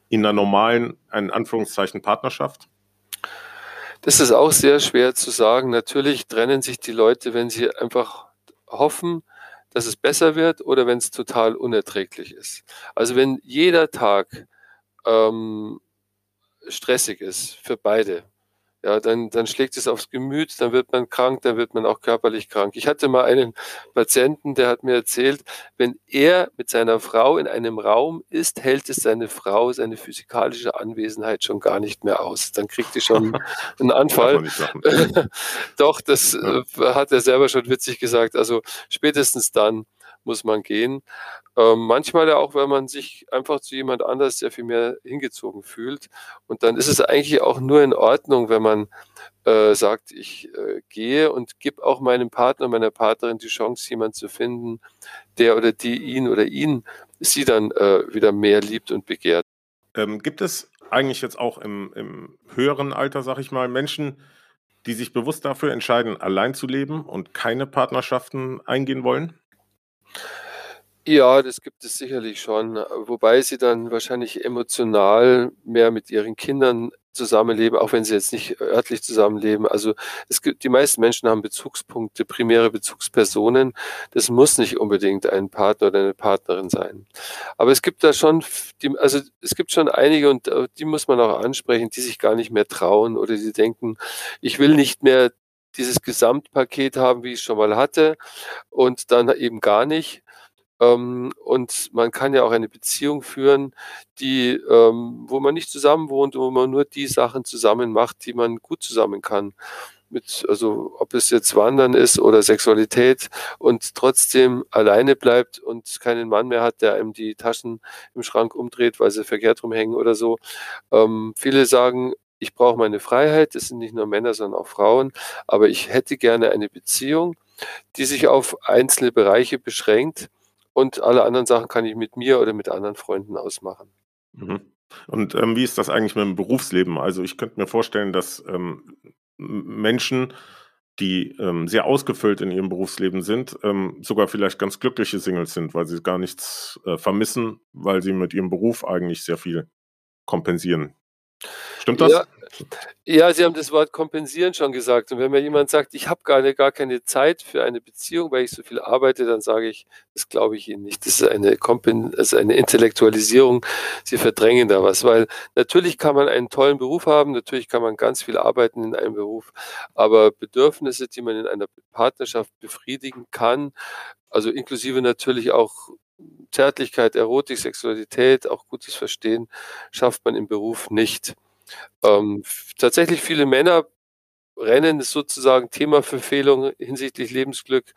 in einer normalen, in Anführungszeichen, Partnerschaft? Das ist auch sehr schwer zu sagen. Natürlich trennen sich die Leute, wenn sie einfach hoffen, dass es besser wird oder wenn es total unerträglich ist. Also wenn jeder Tag ähm, stressig ist für beide, ja, dann, dann schlägt es aufs Gemüt, dann wird man krank, dann wird man auch körperlich krank. Ich hatte mal einen Patienten, der hat mir erzählt, wenn er mit seiner Frau in einem Raum ist, hält es seine Frau, seine physikalische Anwesenheit schon gar nicht mehr aus. Dann kriegt die schon einen Anfall. Doch, das ja. Äh, hat er selber schon witzig gesagt. Also spätestens dann muss man gehen. Ähm, manchmal ja auch, weil man sich einfach zu jemand anders sehr viel mehr hingezogen fühlt. Und dann ist es eigentlich auch nur in Ordnung, wenn man äh, sagt, ich äh, gehe und gebe auch meinem Partner, meiner Partnerin die Chance, jemanden zu finden, der oder die ihn oder ihn, sie dann äh, wieder mehr liebt und begehrt. Ähm, gibt es eigentlich jetzt auch im, im höheren Alter, sag ich mal, Menschen, die sich bewusst dafür entscheiden, allein zu leben und keine Partnerschaften eingehen wollen? Ja, das gibt es sicherlich schon, wobei sie dann wahrscheinlich emotional mehr mit ihren Kindern zusammenleben, auch wenn sie jetzt nicht örtlich zusammenleben. Also es gibt, die meisten Menschen haben Bezugspunkte, primäre Bezugspersonen. Das muss nicht unbedingt ein Partner oder eine Partnerin sein. Aber es gibt da schon, die, also es gibt schon einige und äh, die muss man auch ansprechen, die sich gar nicht mehr trauen oder die denken, ich will nicht mehr dieses Gesamtpaket haben, wie ich es schon mal hatte und dann eben gar nicht. Ähm, und man kann ja auch eine Beziehung führen, die, ähm, wo man nicht zusammen wohnt, wo man nur die Sachen zusammen macht, die man gut zusammen kann. Mit, also ob es jetzt Wandern ist oder Sexualität und trotzdem alleine bleibt und keinen Mann mehr hat, der einem die Taschen im Schrank umdreht, weil sie verkehrt rumhängen oder so. Ähm, viele sagen, ich brauche meine Freiheit, das sind nicht nur Männer, sondern auch Frauen, aber ich hätte gerne eine Beziehung, die sich auf einzelne Bereiche beschränkt und alle anderen Sachen kann ich mit mir oder mit anderen Freunden ausmachen. Mhm. Und ähm, wie ist das eigentlich mit dem Berufsleben? Also ich könnte mir vorstellen, dass ähm, Menschen, die ähm, sehr ausgefüllt in ihrem Berufsleben sind, ähm, sogar vielleicht ganz glückliche Singles sind, weil sie gar nichts äh, vermissen, weil sie mit ihrem Beruf eigentlich sehr viel kompensieren. Stimmt das? Ja, ja, Sie haben das Wort kompensieren schon gesagt. Und wenn mir jemand sagt, ich habe gar, gar keine Zeit für eine Beziehung, weil ich so viel arbeite, dann sage ich, das glaube ich Ihnen nicht. Das ist eine, also eine Intellektualisierung. Sie verdrängen da was. Weil natürlich kann man einen tollen Beruf haben, natürlich kann man ganz viel arbeiten in einem Beruf, aber Bedürfnisse, die man in einer Partnerschaft befriedigen kann, also inklusive natürlich auch Zärtlichkeit, Erotik, Sexualität, auch gutes Verstehen, schafft man im Beruf nicht. Ähm, tatsächlich viele Männer rennen sozusagen Themaverfehlung hinsichtlich Lebensglück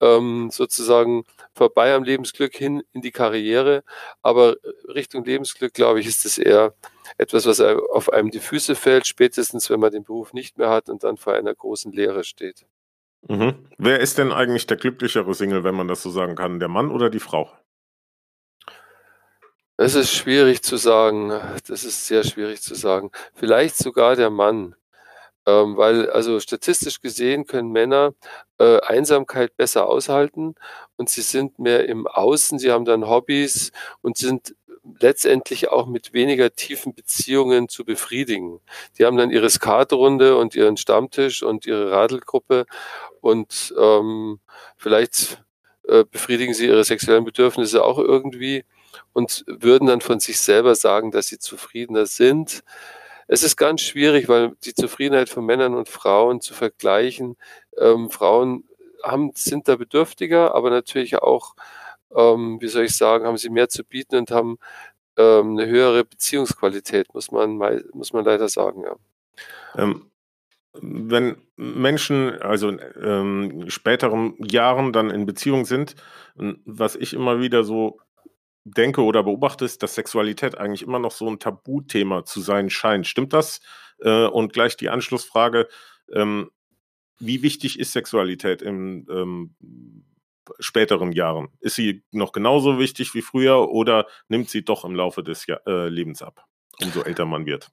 ähm, sozusagen vorbei am Lebensglück hin in die Karriere. Aber Richtung Lebensglück, glaube ich, ist es eher etwas, was auf einem die Füße fällt, spätestens wenn man den Beruf nicht mehr hat und dann vor einer großen Leere steht. Mhm. Wer ist denn eigentlich der glücklichere Single, wenn man das so sagen kann, der Mann oder die Frau? Es ist schwierig zu sagen. Das ist sehr schwierig zu sagen. Vielleicht sogar der Mann. Ähm, weil also statistisch gesehen können Männer äh, Einsamkeit besser aushalten und sie sind mehr im Außen, sie haben dann Hobbys und sind letztendlich auch mit weniger tiefen Beziehungen zu befriedigen. Die haben dann ihre Skatrunde und ihren Stammtisch und ihre Radelgruppe und ähm, vielleicht äh, befriedigen sie ihre sexuellen Bedürfnisse auch irgendwie und würden dann von sich selber sagen, dass sie zufriedener sind. Es ist ganz schwierig, weil die Zufriedenheit von Männern und Frauen zu vergleichen. Ähm, Frauen haben, sind da bedürftiger, aber natürlich auch, ähm, wie soll ich sagen, haben sie mehr zu bieten und haben ähm, eine höhere Beziehungsqualität, muss man, muss man leider sagen, ja. Ähm, wenn Menschen also in ähm, späteren Jahren dann in Beziehung sind, was ich immer wieder so denke oder beobachte, ist, dass Sexualität eigentlich immer noch so ein Tabuthema zu sein scheint. Stimmt das? Äh, und gleich die Anschlussfrage, ähm, wie wichtig ist Sexualität in ähm, späteren Jahren? Ist sie noch genauso wichtig wie früher oder nimmt sie doch im Laufe des Jahr, äh, Lebens ab, umso älter man wird?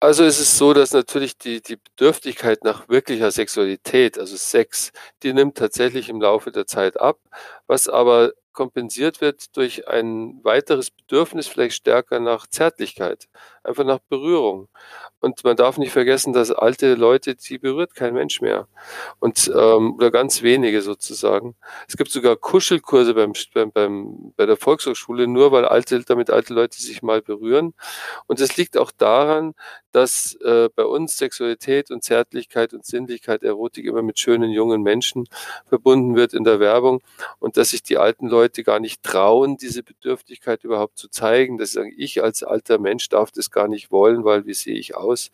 Also es ist so, dass natürlich die, die Bedürftigkeit nach wirklicher Sexualität, also Sex, die nimmt tatsächlich im Laufe der Zeit ab, was aber kompensiert wird durch ein weiteres Bedürfnis, vielleicht stärker nach Zärtlichkeit, einfach nach Berührung. Und man darf nicht vergessen, dass alte Leute, die berührt kein Mensch mehr. Und, ähm, oder ganz wenige sozusagen. Es gibt sogar Kuschelkurse beim, beim, beim, bei der Volkshochschule, nur weil alte, damit alte Leute sich mal berühren. Und es liegt auch daran, dass äh, bei uns Sexualität und Zärtlichkeit und Sinnlichkeit, Erotik immer mit schönen jungen Menschen verbunden wird in der Werbung und dass sich die alten Leute Leute gar nicht trauen, diese Bedürftigkeit überhaupt zu zeigen. Dass sie sagen, ich als alter Mensch darf das gar nicht wollen, weil wie sehe ich aus?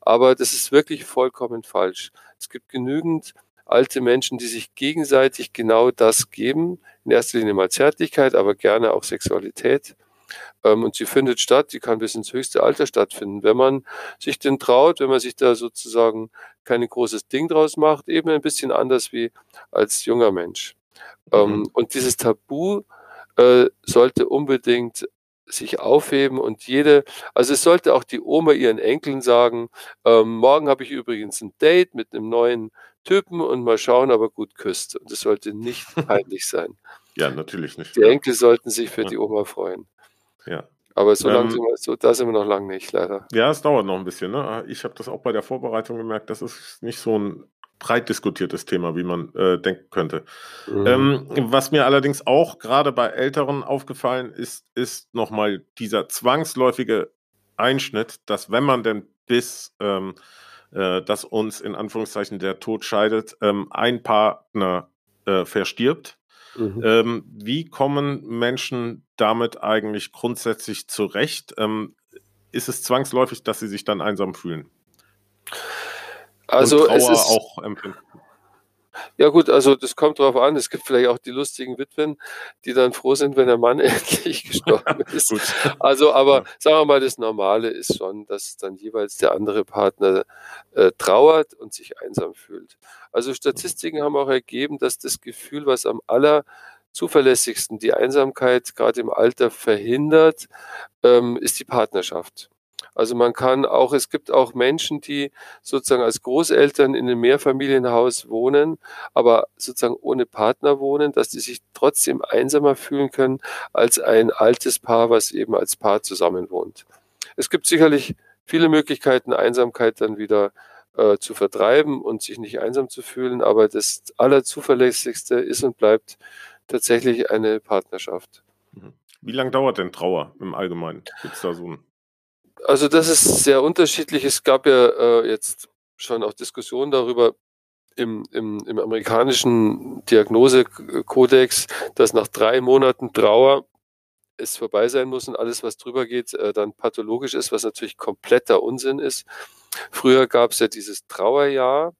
Aber das ist wirklich vollkommen falsch. Es gibt genügend alte Menschen, die sich gegenseitig genau das geben. In erster Linie mal Zärtlichkeit, aber gerne auch Sexualität. Ähm, und sie findet statt, die kann bis ins höchste Alter stattfinden. Wenn man sich denn traut, wenn man sich da sozusagen kein großes Ding draus macht, eben ein bisschen anders wie als junger Mensch. Ähm, mhm. und dieses Tabu äh, sollte unbedingt sich aufheben und jede, also es sollte auch die Oma ihren Enkeln sagen, ähm, morgen habe ich übrigens ein Date mit einem neuen Typen und mal schauen, ob er gut küsst. Und das sollte nicht peinlich sein. Ja, natürlich nicht. Die Enkel sollten sich für ja. die Oma freuen. Ja. Aber so lange ähm, sind wir, so, da sind wir noch lange nicht, leider. Ja, es dauert noch ein bisschen. Ne? Ich habe das auch bei der Vorbereitung gemerkt, das ist nicht so ein breit diskutiertes Thema, wie man äh, denken könnte. Mhm. Ähm, was mir allerdings auch gerade bei Älteren aufgefallen ist, ist nochmal dieser zwangsläufige Einschnitt, dass wenn man denn bis, ähm, äh, dass uns in Anführungszeichen der Tod scheidet, ähm, ein Partner äh, verstirbt. Mhm. Ähm, wie kommen Menschen damit eigentlich grundsätzlich zurecht? Ähm, ist es zwangsläufig, dass sie sich dann einsam fühlen? Also es ist auch empfinden. Ja gut, also das kommt drauf an. Es gibt vielleicht auch die lustigen Witwen, die dann froh sind, wenn der Mann endlich gestorben ist. also, aber ja. sagen wir mal, das Normale ist schon, dass dann jeweils der andere Partner äh, trauert und sich einsam fühlt. Also Statistiken haben auch ergeben, dass das Gefühl, was am aller zuverlässigsten die Einsamkeit gerade im Alter verhindert, ähm, ist die Partnerschaft. Also man kann auch, es gibt auch Menschen, die sozusagen als Großeltern in einem Mehrfamilienhaus wohnen, aber sozusagen ohne Partner wohnen, dass die sich trotzdem einsamer fühlen können als ein altes Paar, was eben als Paar zusammen wohnt. Es gibt sicherlich viele Möglichkeiten, Einsamkeit dann wieder äh, zu vertreiben und sich nicht einsam zu fühlen, aber das Allerzuverlässigste ist und bleibt tatsächlich eine Partnerschaft. Mhm. Wie lange dauert denn Trauer im Allgemeinen? Gibt es da so ein also das ist sehr unterschiedlich. Es gab ja äh, jetzt schon auch Diskussionen darüber im, im, im amerikanischen Diagnosekodex, dass nach drei Monaten Trauer es vorbei sein muss und alles, was drüber geht, äh, dann pathologisch ist, was natürlich kompletter Unsinn ist. Früher gab es ja dieses Trauerjahr.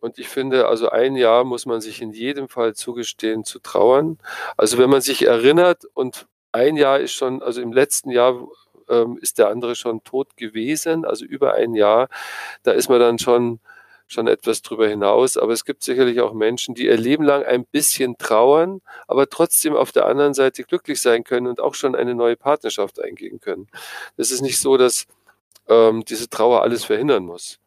Und ich finde, also ein Jahr muss man sich in jedem Fall zugestehen zu trauern. Also wenn man sich erinnert und ein Jahr ist schon, also im letzten Jahr ähm, ist der andere schon tot gewesen, also über ein Jahr. Da ist man dann schon schon etwas drüber hinaus. Aber es gibt sicherlich auch Menschen, die ihr Leben lang ein bisschen trauern, aber trotzdem auf der anderen Seite glücklich sein können und auch schon eine neue Partnerschaft eingehen können. Es ist nicht so, dass ähm, diese Trauer alles verhindern muss.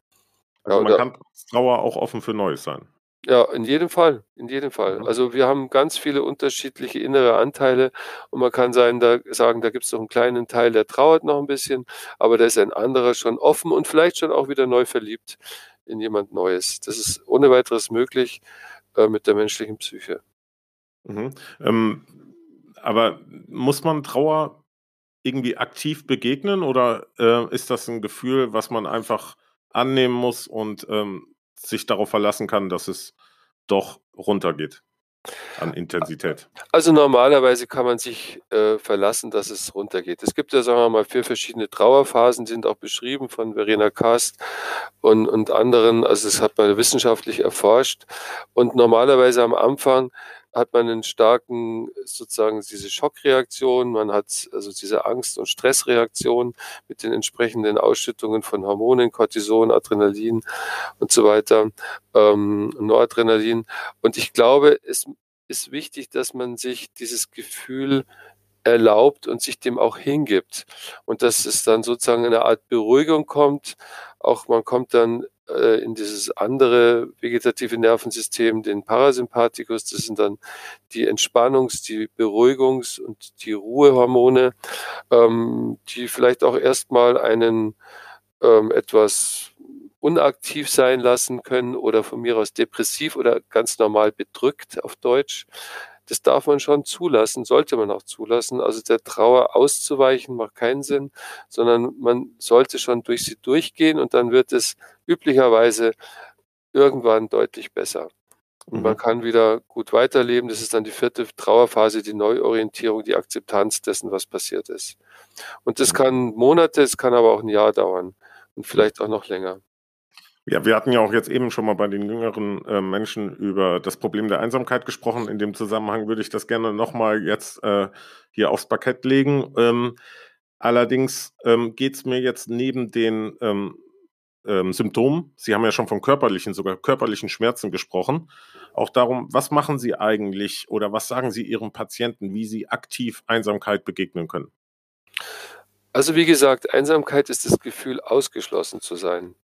Also man kann Trauer auch offen für Neues sein. Ja, in jedem Fall, in jedem Fall. Mhm. Also wir haben ganz viele unterschiedliche innere Anteile und man kann sein, da, sagen, da gibt es noch einen kleinen Teil, der trauert noch ein bisschen, aber da ist ein anderer schon offen und vielleicht schon auch wieder neu verliebt in jemand Neues. Das ist ohne weiteres möglich äh, mit der menschlichen Psyche. Mhm. Ähm, aber muss man Trauer irgendwie aktiv begegnen oder äh, ist das ein Gefühl, was man einfach annehmen muss und ähm, sich darauf verlassen kann, dass es doch runtergeht an Intensität? Also normalerweise kann man sich äh, verlassen, dass es runtergeht. Es gibt ja, sagen wir mal, vier verschiedene Trauerphasen, sind auch beschrieben von Verena Kast und, und anderen. Also das hat man wissenschaftlich erforscht. Und normalerweise am Anfang hat man einen starken, sozusagen diese Schockreaktion, man hat also diese Angst- und Stressreaktion mit den entsprechenden Ausschüttungen von Hormonen, Cortison, Adrenalin und so weiter, ähm, Noradrenalin. Und ich glaube, es ist wichtig, dass man sich dieses Gefühl erlaubt und sich dem auch hingibt. Und dass es dann sozusagen eine Art Beruhigung kommt. Auch man kommt dann äh, in dieses andere vegetative Nervensystem, den Parasympathikus. Das sind dann die Entspannungs-, die Beruhigungs- und die Ruhehormone, ähm, die vielleicht auch erstmal einen ähm, etwas unaktiv sein lassen können oder von mir aus depressiv oder ganz normal bedrückt auf Deutsch das darf man schon zulassen, sollte man auch zulassen. Also der Trauer auszuweichen macht keinen Sinn, sondern man sollte schon durch sie durchgehen und dann wird es üblicherweise irgendwann deutlich besser. Und mhm. man kann wieder gut weiterleben. Das ist dann die vierte Trauerphase, die Neuorientierung, die Akzeptanz dessen, was passiert ist. Und das mhm. kann Monate, es kann aber auch ein Jahr dauern und vielleicht auch noch länger. Ja, wir hatten ja auch jetzt eben schon mal bei den jüngeren äh, Menschen über das Problem der Einsamkeit gesprochen. In dem Zusammenhang würde ich das gerne nochmal jetzt äh, hier aufs Parkett legen. Ähm, allerdings ähm, geht es mir jetzt neben den ähm, ähm, Symptomen, Sie haben ja schon von körperlichen, sogar körperlichen Schmerzen gesprochen, auch darum, was machen Sie eigentlich oder was sagen Sie Ihren Patienten, wie sie aktiv Einsamkeit begegnen können? Also wie gesagt, Einsamkeit ist das Gefühl, ausgeschlossen zu sein.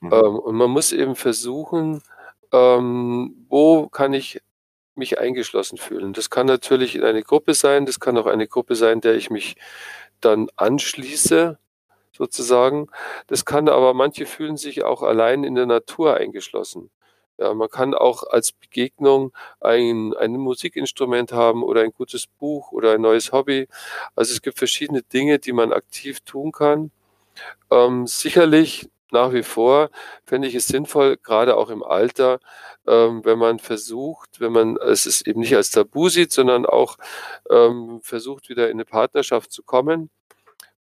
Mhm. Ähm, und man muss eben versuchen, ähm, wo kann ich mich eingeschlossen fühlen. Das kann natürlich in eine Gruppe sein, das kann auch eine Gruppe sein, der ich mich dann anschließe, sozusagen. Das kann aber, manche fühlen sich auch allein in der Natur eingeschlossen. Ja, man kann auch als Begegnung ein, ein Musikinstrument haben oder ein gutes Buch oder ein neues Hobby. Also es gibt verschiedene Dinge, die man aktiv tun kann. Ähm, sicherlich nach wie vor fände ich es sinnvoll, gerade auch im Alter, ähm, wenn man versucht, wenn man es ist eben nicht als Tabu sieht, sondern auch ähm, versucht, wieder in eine Partnerschaft zu kommen.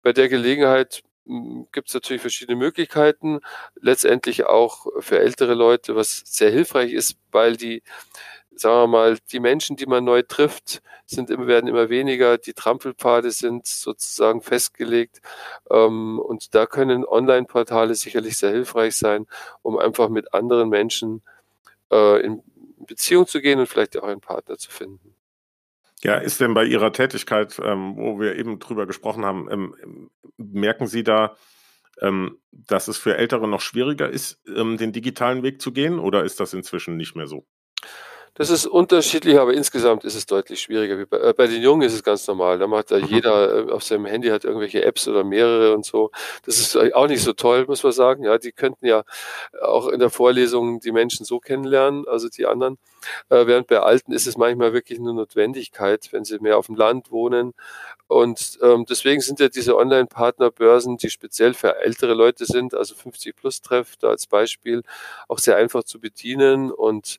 Bei der Gelegenheit gibt es natürlich verschiedene Möglichkeiten, letztendlich auch für ältere Leute, was sehr hilfreich ist, weil die, sagen wir mal, die Menschen, die man neu trifft, sind immer, werden immer weniger, die Trampelpfade sind sozusagen festgelegt ähm, und da können Online-Portale sicherlich sehr hilfreich sein, um einfach mit anderen Menschen äh, in Beziehung zu gehen und vielleicht auch einen Partner zu finden. Ja, ist denn bei Ihrer Tätigkeit, ähm, wo wir eben drüber gesprochen haben, ähm, merken Sie da, ähm, dass es für Ältere noch schwieriger ist, ähm, den digitalen Weg zu gehen oder ist das inzwischen nicht mehr so? Das ist unterschiedlich, aber insgesamt ist es deutlich schwieriger. Bei, äh, bei, den Jungen ist es ganz normal. Da macht da mhm. jeder äh, auf seinem Handy hat irgendwelche Apps oder mehrere und so. Das ist auch nicht so toll, muss man sagen. Ja, die könnten ja auch in der Vorlesung die Menschen so kennenlernen, also die anderen. Äh, während bei Alten ist es manchmal wirklich eine Notwendigkeit, wenn sie mehr auf dem Land wohnen. Und ähm, deswegen sind ja diese Online-Partnerbörsen, die speziell für ältere Leute sind, also 50 Plus Treff da als Beispiel, auch sehr einfach zu bedienen und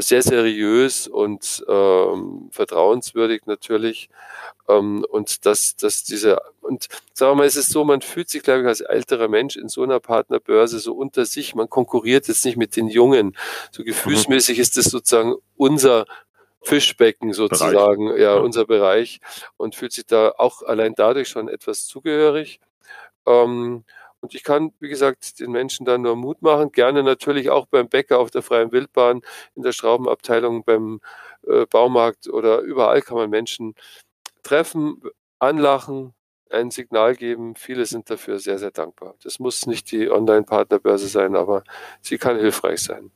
sehr seriös und ähm, vertrauenswürdig natürlich. Ähm, und dass, dass diese, und sagen wir mal, es ist so, man fühlt sich, glaube ich, als älterer Mensch in so einer Partnerbörse so unter sich, man konkurriert jetzt nicht mit den Jungen. So mhm. gefühlsmäßig ist das sozusagen unser Fischbecken sozusagen, ja, ja, unser Bereich und fühlt sich da auch allein dadurch schon etwas zugehörig. Ähm, und ich kann, wie gesagt, den Menschen dann nur Mut machen. Gerne natürlich auch beim Bäcker auf der freien Wildbahn, in der Schraubenabteilung, beim äh, Baumarkt oder überall kann man Menschen treffen, anlachen, ein Signal geben. Viele sind dafür sehr, sehr dankbar. Das muss nicht die Online-Partnerbörse sein, aber sie kann hilfreich sein.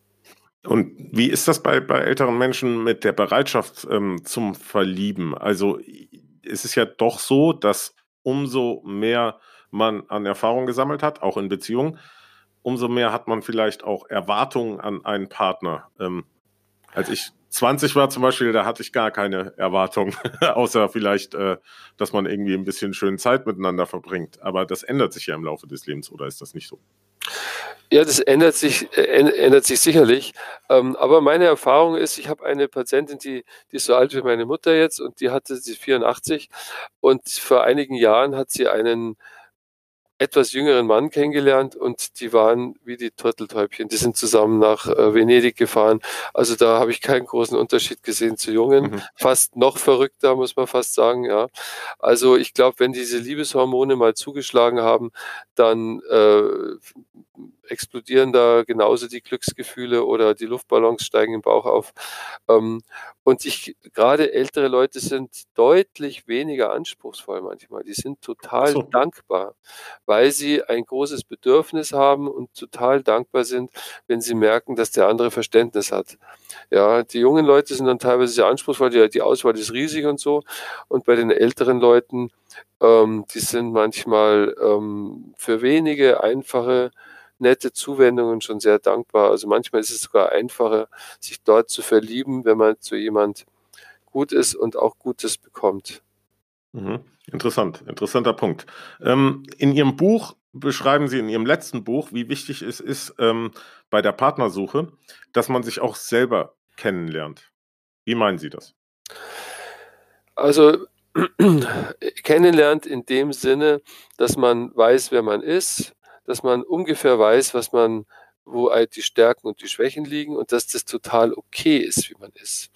Und wie ist das bei, bei älteren Menschen mit der Bereitschaft ähm, zum Verlieben? Also es ist ja doch so, dass umso mehr man an Erfahrung gesammelt hat, auch in Beziehungen, umso mehr hat man vielleicht auch Erwartungen an einen Partner. Ähm, als ich 20 war zum Beispiel, da hatte ich gar keine Erwartungen, außer vielleicht, äh, dass man irgendwie ein bisschen schön Zeit miteinander verbringt. Aber das ändert sich ja im Laufe des Lebens, oder ist das nicht so? Ja, das ändert sich, äh, ändert sich sicherlich. Ähm, aber meine Erfahrung ist, ich habe eine Patientin, die, die ist so alt wie meine Mutter jetzt und die hatte sie 84 und vor einigen Jahren hat sie einen etwas jüngeren Mann kennengelernt und die waren wie die Turteltäubchen. Die sind zusammen nach äh, Venedig gefahren. Also da habe ich keinen großen Unterschied gesehen zu Jungen. Mhm. Fast noch verrückter, muss man fast sagen, ja. Also ich glaube, wenn diese Liebeshormone mal zugeschlagen haben, dann äh, explodieren da genauso die Glücksgefühle oder die Luftballons steigen im Bauch auf. Ähm, und ich, gerade ältere Leute sind deutlich weniger anspruchsvoll manchmal. Die sind total so. dankbar, weil sie ein großes Bedürfnis haben und total dankbar sind, wenn sie merken, dass der andere Verständnis hat. Ja, die jungen Leute sind dann teilweise sehr anspruchsvoll, die, die Auswahl ist riesig und so. Und bei den älteren Leuten, ähm, die sind manchmal ähm, für wenige einfache nette Zuwendungen schon sehr dankbar. Also manchmal ist es sogar einfacher, sich dort zu verlieben, wenn man zu jemand gut ist und auch Gutes bekommt. Mhm. Interessant, interessanter Punkt. Ähm, in Ihrem Buch beschreiben Sie in Ihrem letzten Buch, wie wichtig es ist ähm, bei der Partnersuche, dass man sich auch selber kennenlernt. Wie meinen Sie das? Also kennenlernt in dem Sinne, dass man weiß, wer man ist, dass man ungefähr weiß, was man, wo halt die Stärken und die Schwächen liegen und dass das total okay ist, wie man ist.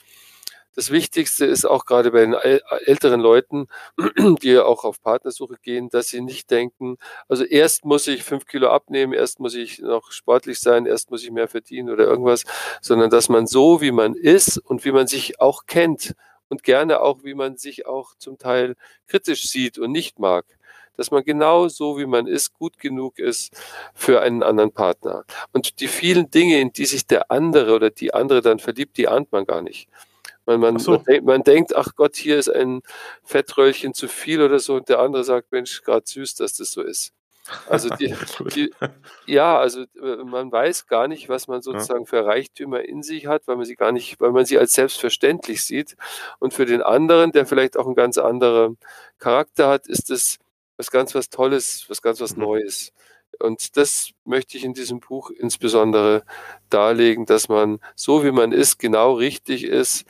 Das Wichtigste ist auch gerade bei den älteren Leuten, die auch auf Partnersuche gehen, dass sie nicht denken, also erst muss ich fünf Kilo abnehmen, erst muss ich noch sportlich sein, erst muss ich mehr verdienen oder irgendwas, sondern dass man so, wie man ist und wie man sich auch kennt und gerne auch, wie man sich auch zum Teil kritisch sieht und nicht mag, dass man genau so, wie man ist, gut genug ist für einen anderen Partner. Und die vielen Dinge, in die sich der andere oder die andere dann verliebt, die ahnt man gar nicht. Man, man, so. man, denk, man, denkt, ach Gott, hier ist ein Fettröllchen zu viel oder so, und der andere sagt, Mensch, gerade süß, dass das so ist. Also die, die, ja, also äh, man weiß gar nicht, was man sozusagen für Reichtümer in sich hat, weil man sie gar nicht, weil man sie als selbstverständlich sieht. Und für den anderen, der vielleicht auch einen ganz anderen Charakter hat, ist es was ganz was Tolles, was ganz was mhm. Neues. Und das möchte ich in diesem Buch insbesondere darlegen, dass man so wie man ist, genau richtig ist,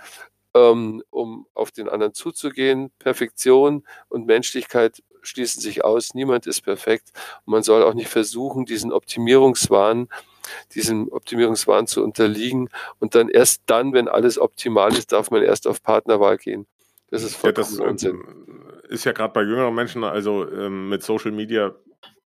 ähm, um auf den anderen zuzugehen. Perfektion und Menschlichkeit schließen sich aus. Niemand ist perfekt. Und man soll auch nicht versuchen, diesen Optimierungswahn, diesem Optimierungswahn zu unterliegen. Und dann erst dann, wenn alles optimal ist, darf man erst auf Partnerwahl gehen. Das ist vollkommen ja, das, Unsinn ist ja gerade bei jüngeren Menschen, also ähm, mit Social Media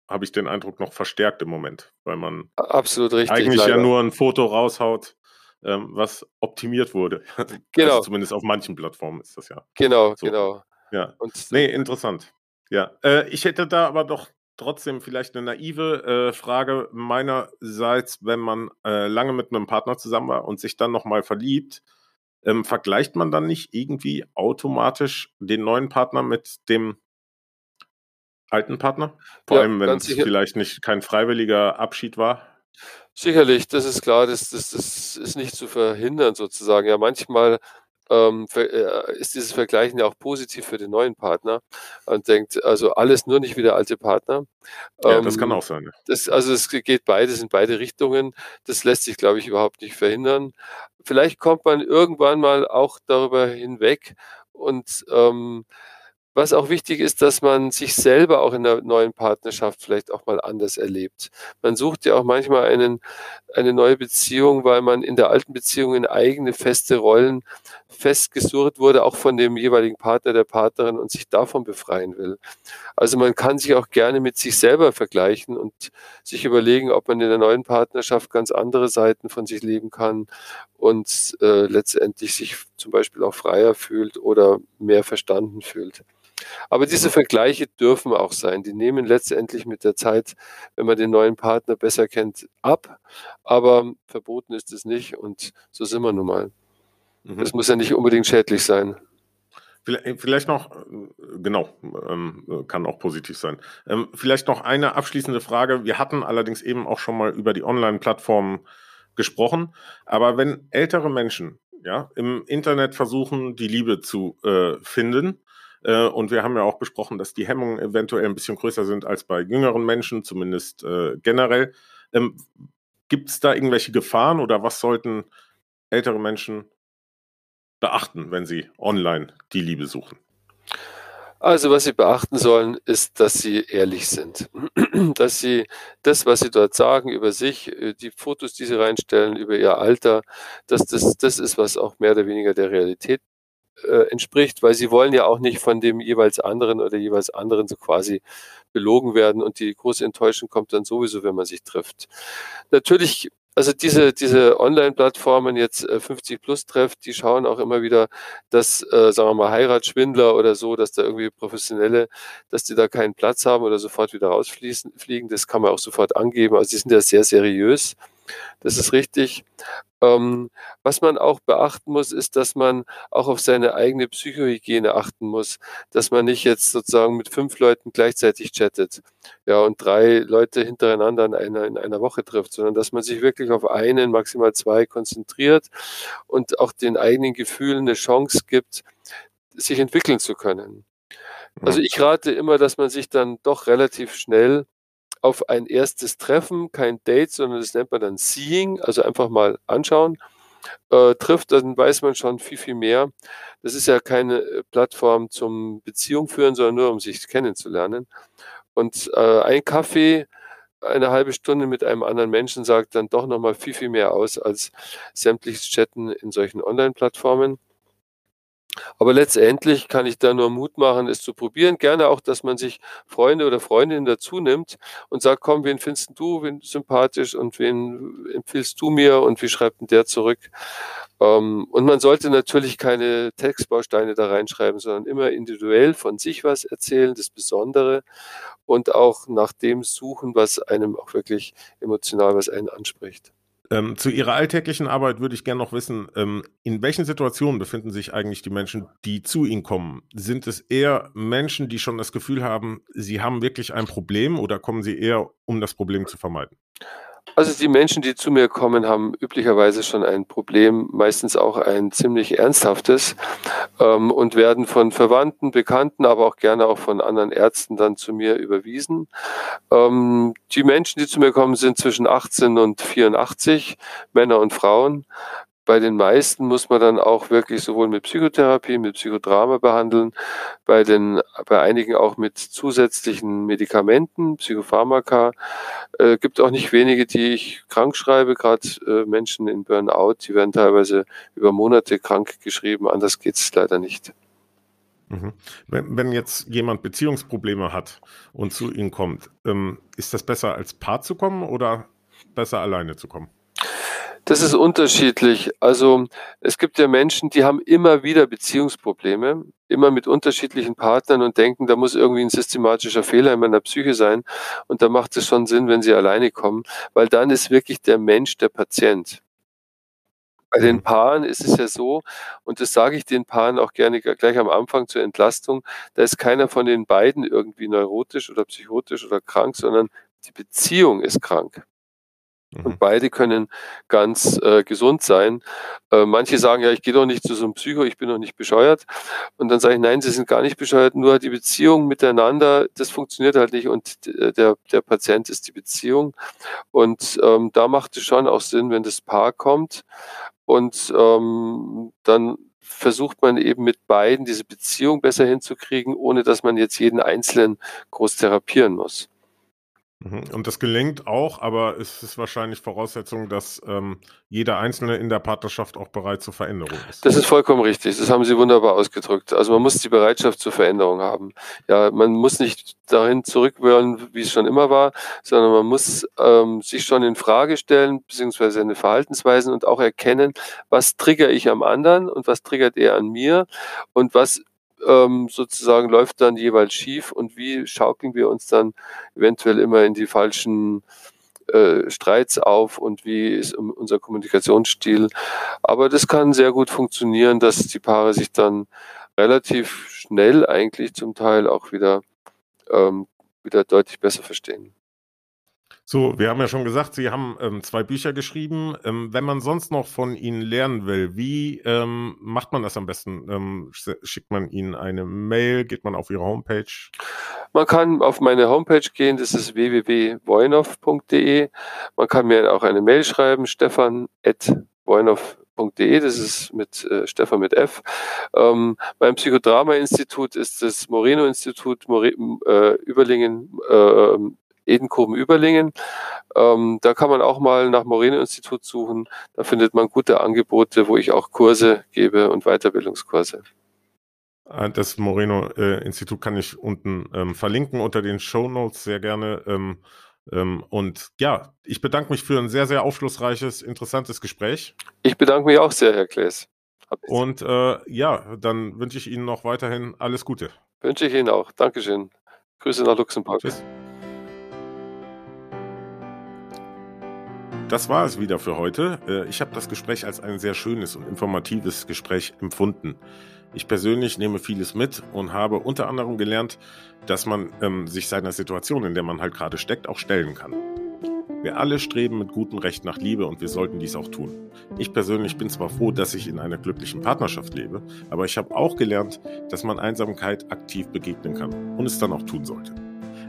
habe ich den Eindruck noch verstärkt im Moment, weil man absolut richtig eigentlich leider. ja nur ein Foto raushaut, ähm, was optimiert wurde. Also genau. Also zumindest auf manchen Plattformen ist das ja. Genau, so. genau. Ja. Und, nee, interessant. Ja. Äh, ich hätte da aber doch trotzdem vielleicht eine naive äh, Frage meinerseits, wenn man äh, lange mit einem Partner zusammen war und sich dann nochmal verliebt ähm, vergleicht man dann nicht irgendwie automatisch den neuen Partner mit dem alten Partner? Vor ja, allem, wenn es sicher. vielleicht nicht kein freiwilliger Abschied war? Sicherlich, das ist klar, das, das, das ist nicht zu verhindern sozusagen. Ja, manchmal ähm, äh, ist dieses Vergleichen ja auch positiv für den neuen Partner und denkt, also alles nur nicht wie der alte Partner. Ja, ähm, das kann auch sein. Das, also es geht beides in beide Richtungen. Das lässt sich, glaube ich, überhaupt nicht verhindern. Vielleicht kommt man irgendwann mal auch darüber hinweg und ähm, was auch wichtig ist, dass man sich selber auch in der neuen Partnerschaft vielleicht auch mal anders erlebt. Man sucht ja auch manchmal einen, eine neue Beziehung, weil man in der alten Beziehung in eigene feste Rollen festgesurrt wurde, auch von dem jeweiligen Partner, der Partnerin und sich davon befreien will. Also man kann sich auch gerne mit sich selber vergleichen und sich überlegen, ob man in der neuen Partnerschaft ganz andere Seiten von sich leben kann und äh, letztendlich sich zum Beispiel auch freier fühlt oder mehr verstanden fühlt. Aber diese Vergleiche dürfen auch sein. Die nehmen letztendlich mit der Zeit, wenn man den neuen Partner besser kennt, ab. Aber verboten ist es nicht und so sind wir nun mal. Mhm. Das muss ja nicht unbedingt schädlich sein. Vielleicht noch, genau, ähm, kann auch positiv sein. Ähm, vielleicht noch eine abschließende Frage. Wir hatten allerdings eben auch schon mal über die Online-Plattformen gesprochen. Aber wenn ältere Menschen ja, im Internet versuchen, die Liebe zu äh, finden, äh, und wir haben ja auch besprochen, dass die Hemmungen eventuell ein bisschen größer sind als bei jüngeren Menschen, zumindest äh, generell. Ähm, Gibt es da irgendwelche Gefahren oder was sollten ältere Menschen beachten, wenn sie online die Liebe suchen? Also was Sie beachten sollen, ist, dass Sie ehrlich sind. dass Sie das, was Sie dort sagen über sich, äh, die Fotos, die Sie reinstellen, über Ihr Alter, dass das das ist, was auch mehr oder weniger der Realität äh, entspricht, weil Sie wollen ja auch nicht von dem jeweils anderen oder jeweils anderen so quasi belogen werden und die große Enttäuschung kommt dann sowieso, wenn man sich trifft. Natürlich also diese, diese Online-Plattformen jetzt äh, 50 plus trefft, die schauen auch immer wieder, dass, äh, sagen wir mal, Heiratsschwindler oder so, dass da irgendwie Professionelle, dass die da keinen Platz haben oder sofort wieder rausfliegen. Das kann man auch sofort angeben. Also die sind ja sehr seriös. Das ist richtig. Ähm, was man auch beachten muss, ist, dass man auch auf seine eigene Psychohygiene achten muss, dass man nicht jetzt sozusagen mit fünf Leuten gleichzeitig chattet, ja, und drei Leute hintereinander in einer, in einer Woche trifft, sondern dass man sich wirklich auf einen, maximal zwei konzentriert und auch den eigenen Gefühlen eine Chance gibt, sich entwickeln zu können. Also ich rate immer, dass man sich dann doch relativ schnell auf ein erstes Treffen, kein Date, sondern das nennt man dann Seeing, also einfach mal anschauen, äh, trifft, dann weiß man schon viel, viel mehr. Das ist ja keine äh, Plattform zum Beziehung führen, sondern nur um sich kennenzulernen. Und äh, ein Kaffee, eine halbe Stunde mit einem anderen Menschen sagt dann doch nochmal viel, viel mehr aus als sämtliches Chatten in solchen Online-Plattformen. Aber letztendlich kann ich da nur Mut machen, es zu probieren. Gerne auch, dass man sich Freunde oder Freundinnen dazu nimmt und sagt, komm, wen findest du wen sympathisch und wen empfiehlst du mir und wie schreibt denn der zurück? Ähm, und man sollte natürlich keine Textbausteine da reinschreiben, sondern immer individuell von sich was erzählen, das Besondere und auch nach dem suchen, was einem auch wirklich emotional, was einen anspricht. Ähm, zu Ihrer alltäglichen Arbeit würde ich gerne noch wissen, ähm, in welchen Situationen befinden sich eigentlich die Menschen, die zu Ihnen kommen? Sind es eher Menschen, die schon das Gefühl haben, sie haben wirklich ein Problem oder kommen sie eher, um das Problem zu vermeiden? Also die Menschen, die zu mir kommen, haben üblicherweise schon ein Problem, meistens auch ein ziemlich ernsthaftes ähm, und werden von Verwandten, Bekannten, aber auch gerne auch von anderen Ärzten dann zu mir überwiesen. Ähm, die Menschen, die zu mir kommen, sind zwischen 18 und 84, Männer und Frauen. Bei den meisten muss man dann auch wirklich sowohl mit Psychotherapie, mit Psychodrama behandeln, bei den, bei einigen auch mit zusätzlichen Medikamenten, Psychopharmaka. Äh, gibt auch nicht wenige, die ich krank schreibe, gerade äh, Menschen in Burnout, die werden teilweise über Monate krank geschrieben, anders geht's leider nicht. Mhm. Wenn, wenn, jetzt jemand Beziehungsprobleme hat und zu Ihnen kommt, ähm, ist das besser als Paar zu kommen oder besser alleine zu kommen? Das ist unterschiedlich. Also es gibt ja Menschen, die haben immer wieder Beziehungsprobleme, immer mit unterschiedlichen Partnern und denken, da muss irgendwie ein systematischer Fehler in meiner Psyche sein. Und da macht es schon Sinn, wenn sie alleine kommen, weil dann ist wirklich der Mensch der Patient. Bei den mhm. Paaren ist es ja so, und das sage ich den Paaren auch gerne gleich am Anfang zur Entlastung, da ist keiner von den beiden irgendwie neurotisch oder psychotisch oder krank, sondern die Beziehung ist krank. Und mhm. beide können ganz äh, gesund sein. Äh, manche sagen, ja, ich gehe doch nicht zu so einem Psycho, ich bin doch nicht bescheuert. Und dann sage ich, nein, sie sind gar nicht bescheuert, nur die Beziehung miteinander, das funktioniert halt nicht und äh, der, der Patient ist die Beziehung. Und ähm, da macht es schon auch Sinn, wenn das Paar kommt und ähm, dann versucht man eben mit beiden diese Beziehung besser hinzukriegen, ohne dass man jetzt jeden Einzelnen groß therapieren muss. Mhm. Und das gelingt auch, aber es ist wahrscheinlich Voraussetzung, dass ähm, jeder Einzelne in der Partnerschaft auch bereit zur Veränderung ist. Das ist vollkommen richtig. Das haben Sie wunderbar ausgedrückt. Also man muss die Bereitschaft zur Veränderung haben. Ja, man muss nicht dahin zurückwollen, wie es schon immer war, sondern man muss ähm, sich schon in Frage stellen, beziehungsweise seine Verhaltensweisen und auch erkennen, was trigger ich am anderen und was triggert er an mir und was ähm, sozusagen läuft dann jeweils schief und wie schaukeln wir uns dann eventuell immer in die falschen äh, Streits auf und wie ist unser Kommunikationsstil. Aber das kann sehr gut funktionieren, dass die Paare sich dann relativ schnell eigentlich zum Teil auch wieder, ähm, wieder deutlich besser verstehen. So, wir haben ja schon gesagt, Sie haben ähm, zwei Bücher geschrieben. Ähm, wenn man sonst noch von Ihnen lernen will, wie ähm, macht man das am besten? Ähm, schickt man Ihnen eine Mail? Geht man auf Ihre Homepage? Man kann auf meine Homepage gehen, das ist www.woinow.de. Man kann mir auch eine Mail schreiben, stefan.woinow.de, das ist mit äh, Stefan mit F. Ähm, beim Psychodrama-Institut ist das Moreno-Institut More äh, Überlingen äh, Edenkoben-Überlingen. Ähm, da kann man auch mal nach Moreno-Institut suchen. Da findet man gute Angebote, wo ich auch Kurse gebe und Weiterbildungskurse. Ah, das Moreno-Institut kann ich unten ähm, verlinken unter den Show Notes sehr gerne. Ähm, ähm, und ja, ich bedanke mich für ein sehr, sehr aufschlussreiches, interessantes Gespräch. Ich bedanke mich auch sehr, Herr Klaes. Und äh, ja, dann wünsche ich Ihnen noch weiterhin alles Gute. Wünsche ich Ihnen auch. Dankeschön. Grüße nach Luxemburg. Tschüss. Das war es wieder für heute. Äh, ich habe das Gespräch als ein sehr schönes und informatives Gespräch empfunden. Ich persönlich nehme vieles mit und habe unter anderem gelernt, dass man ähm, sich seiner Situation, in der man halt gerade steckt, auch stellen kann. Wir alle streben mit gutem Recht nach Liebe und wir sollten dies auch tun. Ich persönlich bin zwar froh, dass ich in einer glücklichen Partnerschaft lebe, aber ich habe auch gelernt, dass man Einsamkeit aktiv begegnen kann und es dann auch tun sollte.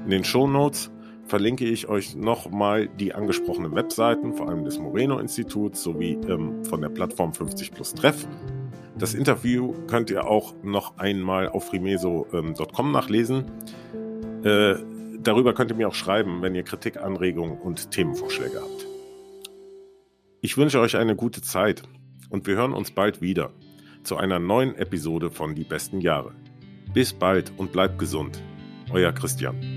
In den Show Notes verlinke ich euch nochmal die angesprochenen Webseiten, vor allem des Moreno-Instituts sowie ähm, von der Plattform 50 plus Treff. Das Interview könnt ihr auch noch einmal auf rimeso.com ähm, nachlesen. Äh, darüber könnt ihr mir auch schreiben, wenn ihr Kritik, Anregungen und Themenvorschläge habt. Ich wünsche euch eine gute Zeit und wir hören uns bald wieder zu einer neuen Episode von Die besten Jahre. Bis bald und bleibt gesund. Euer Christian.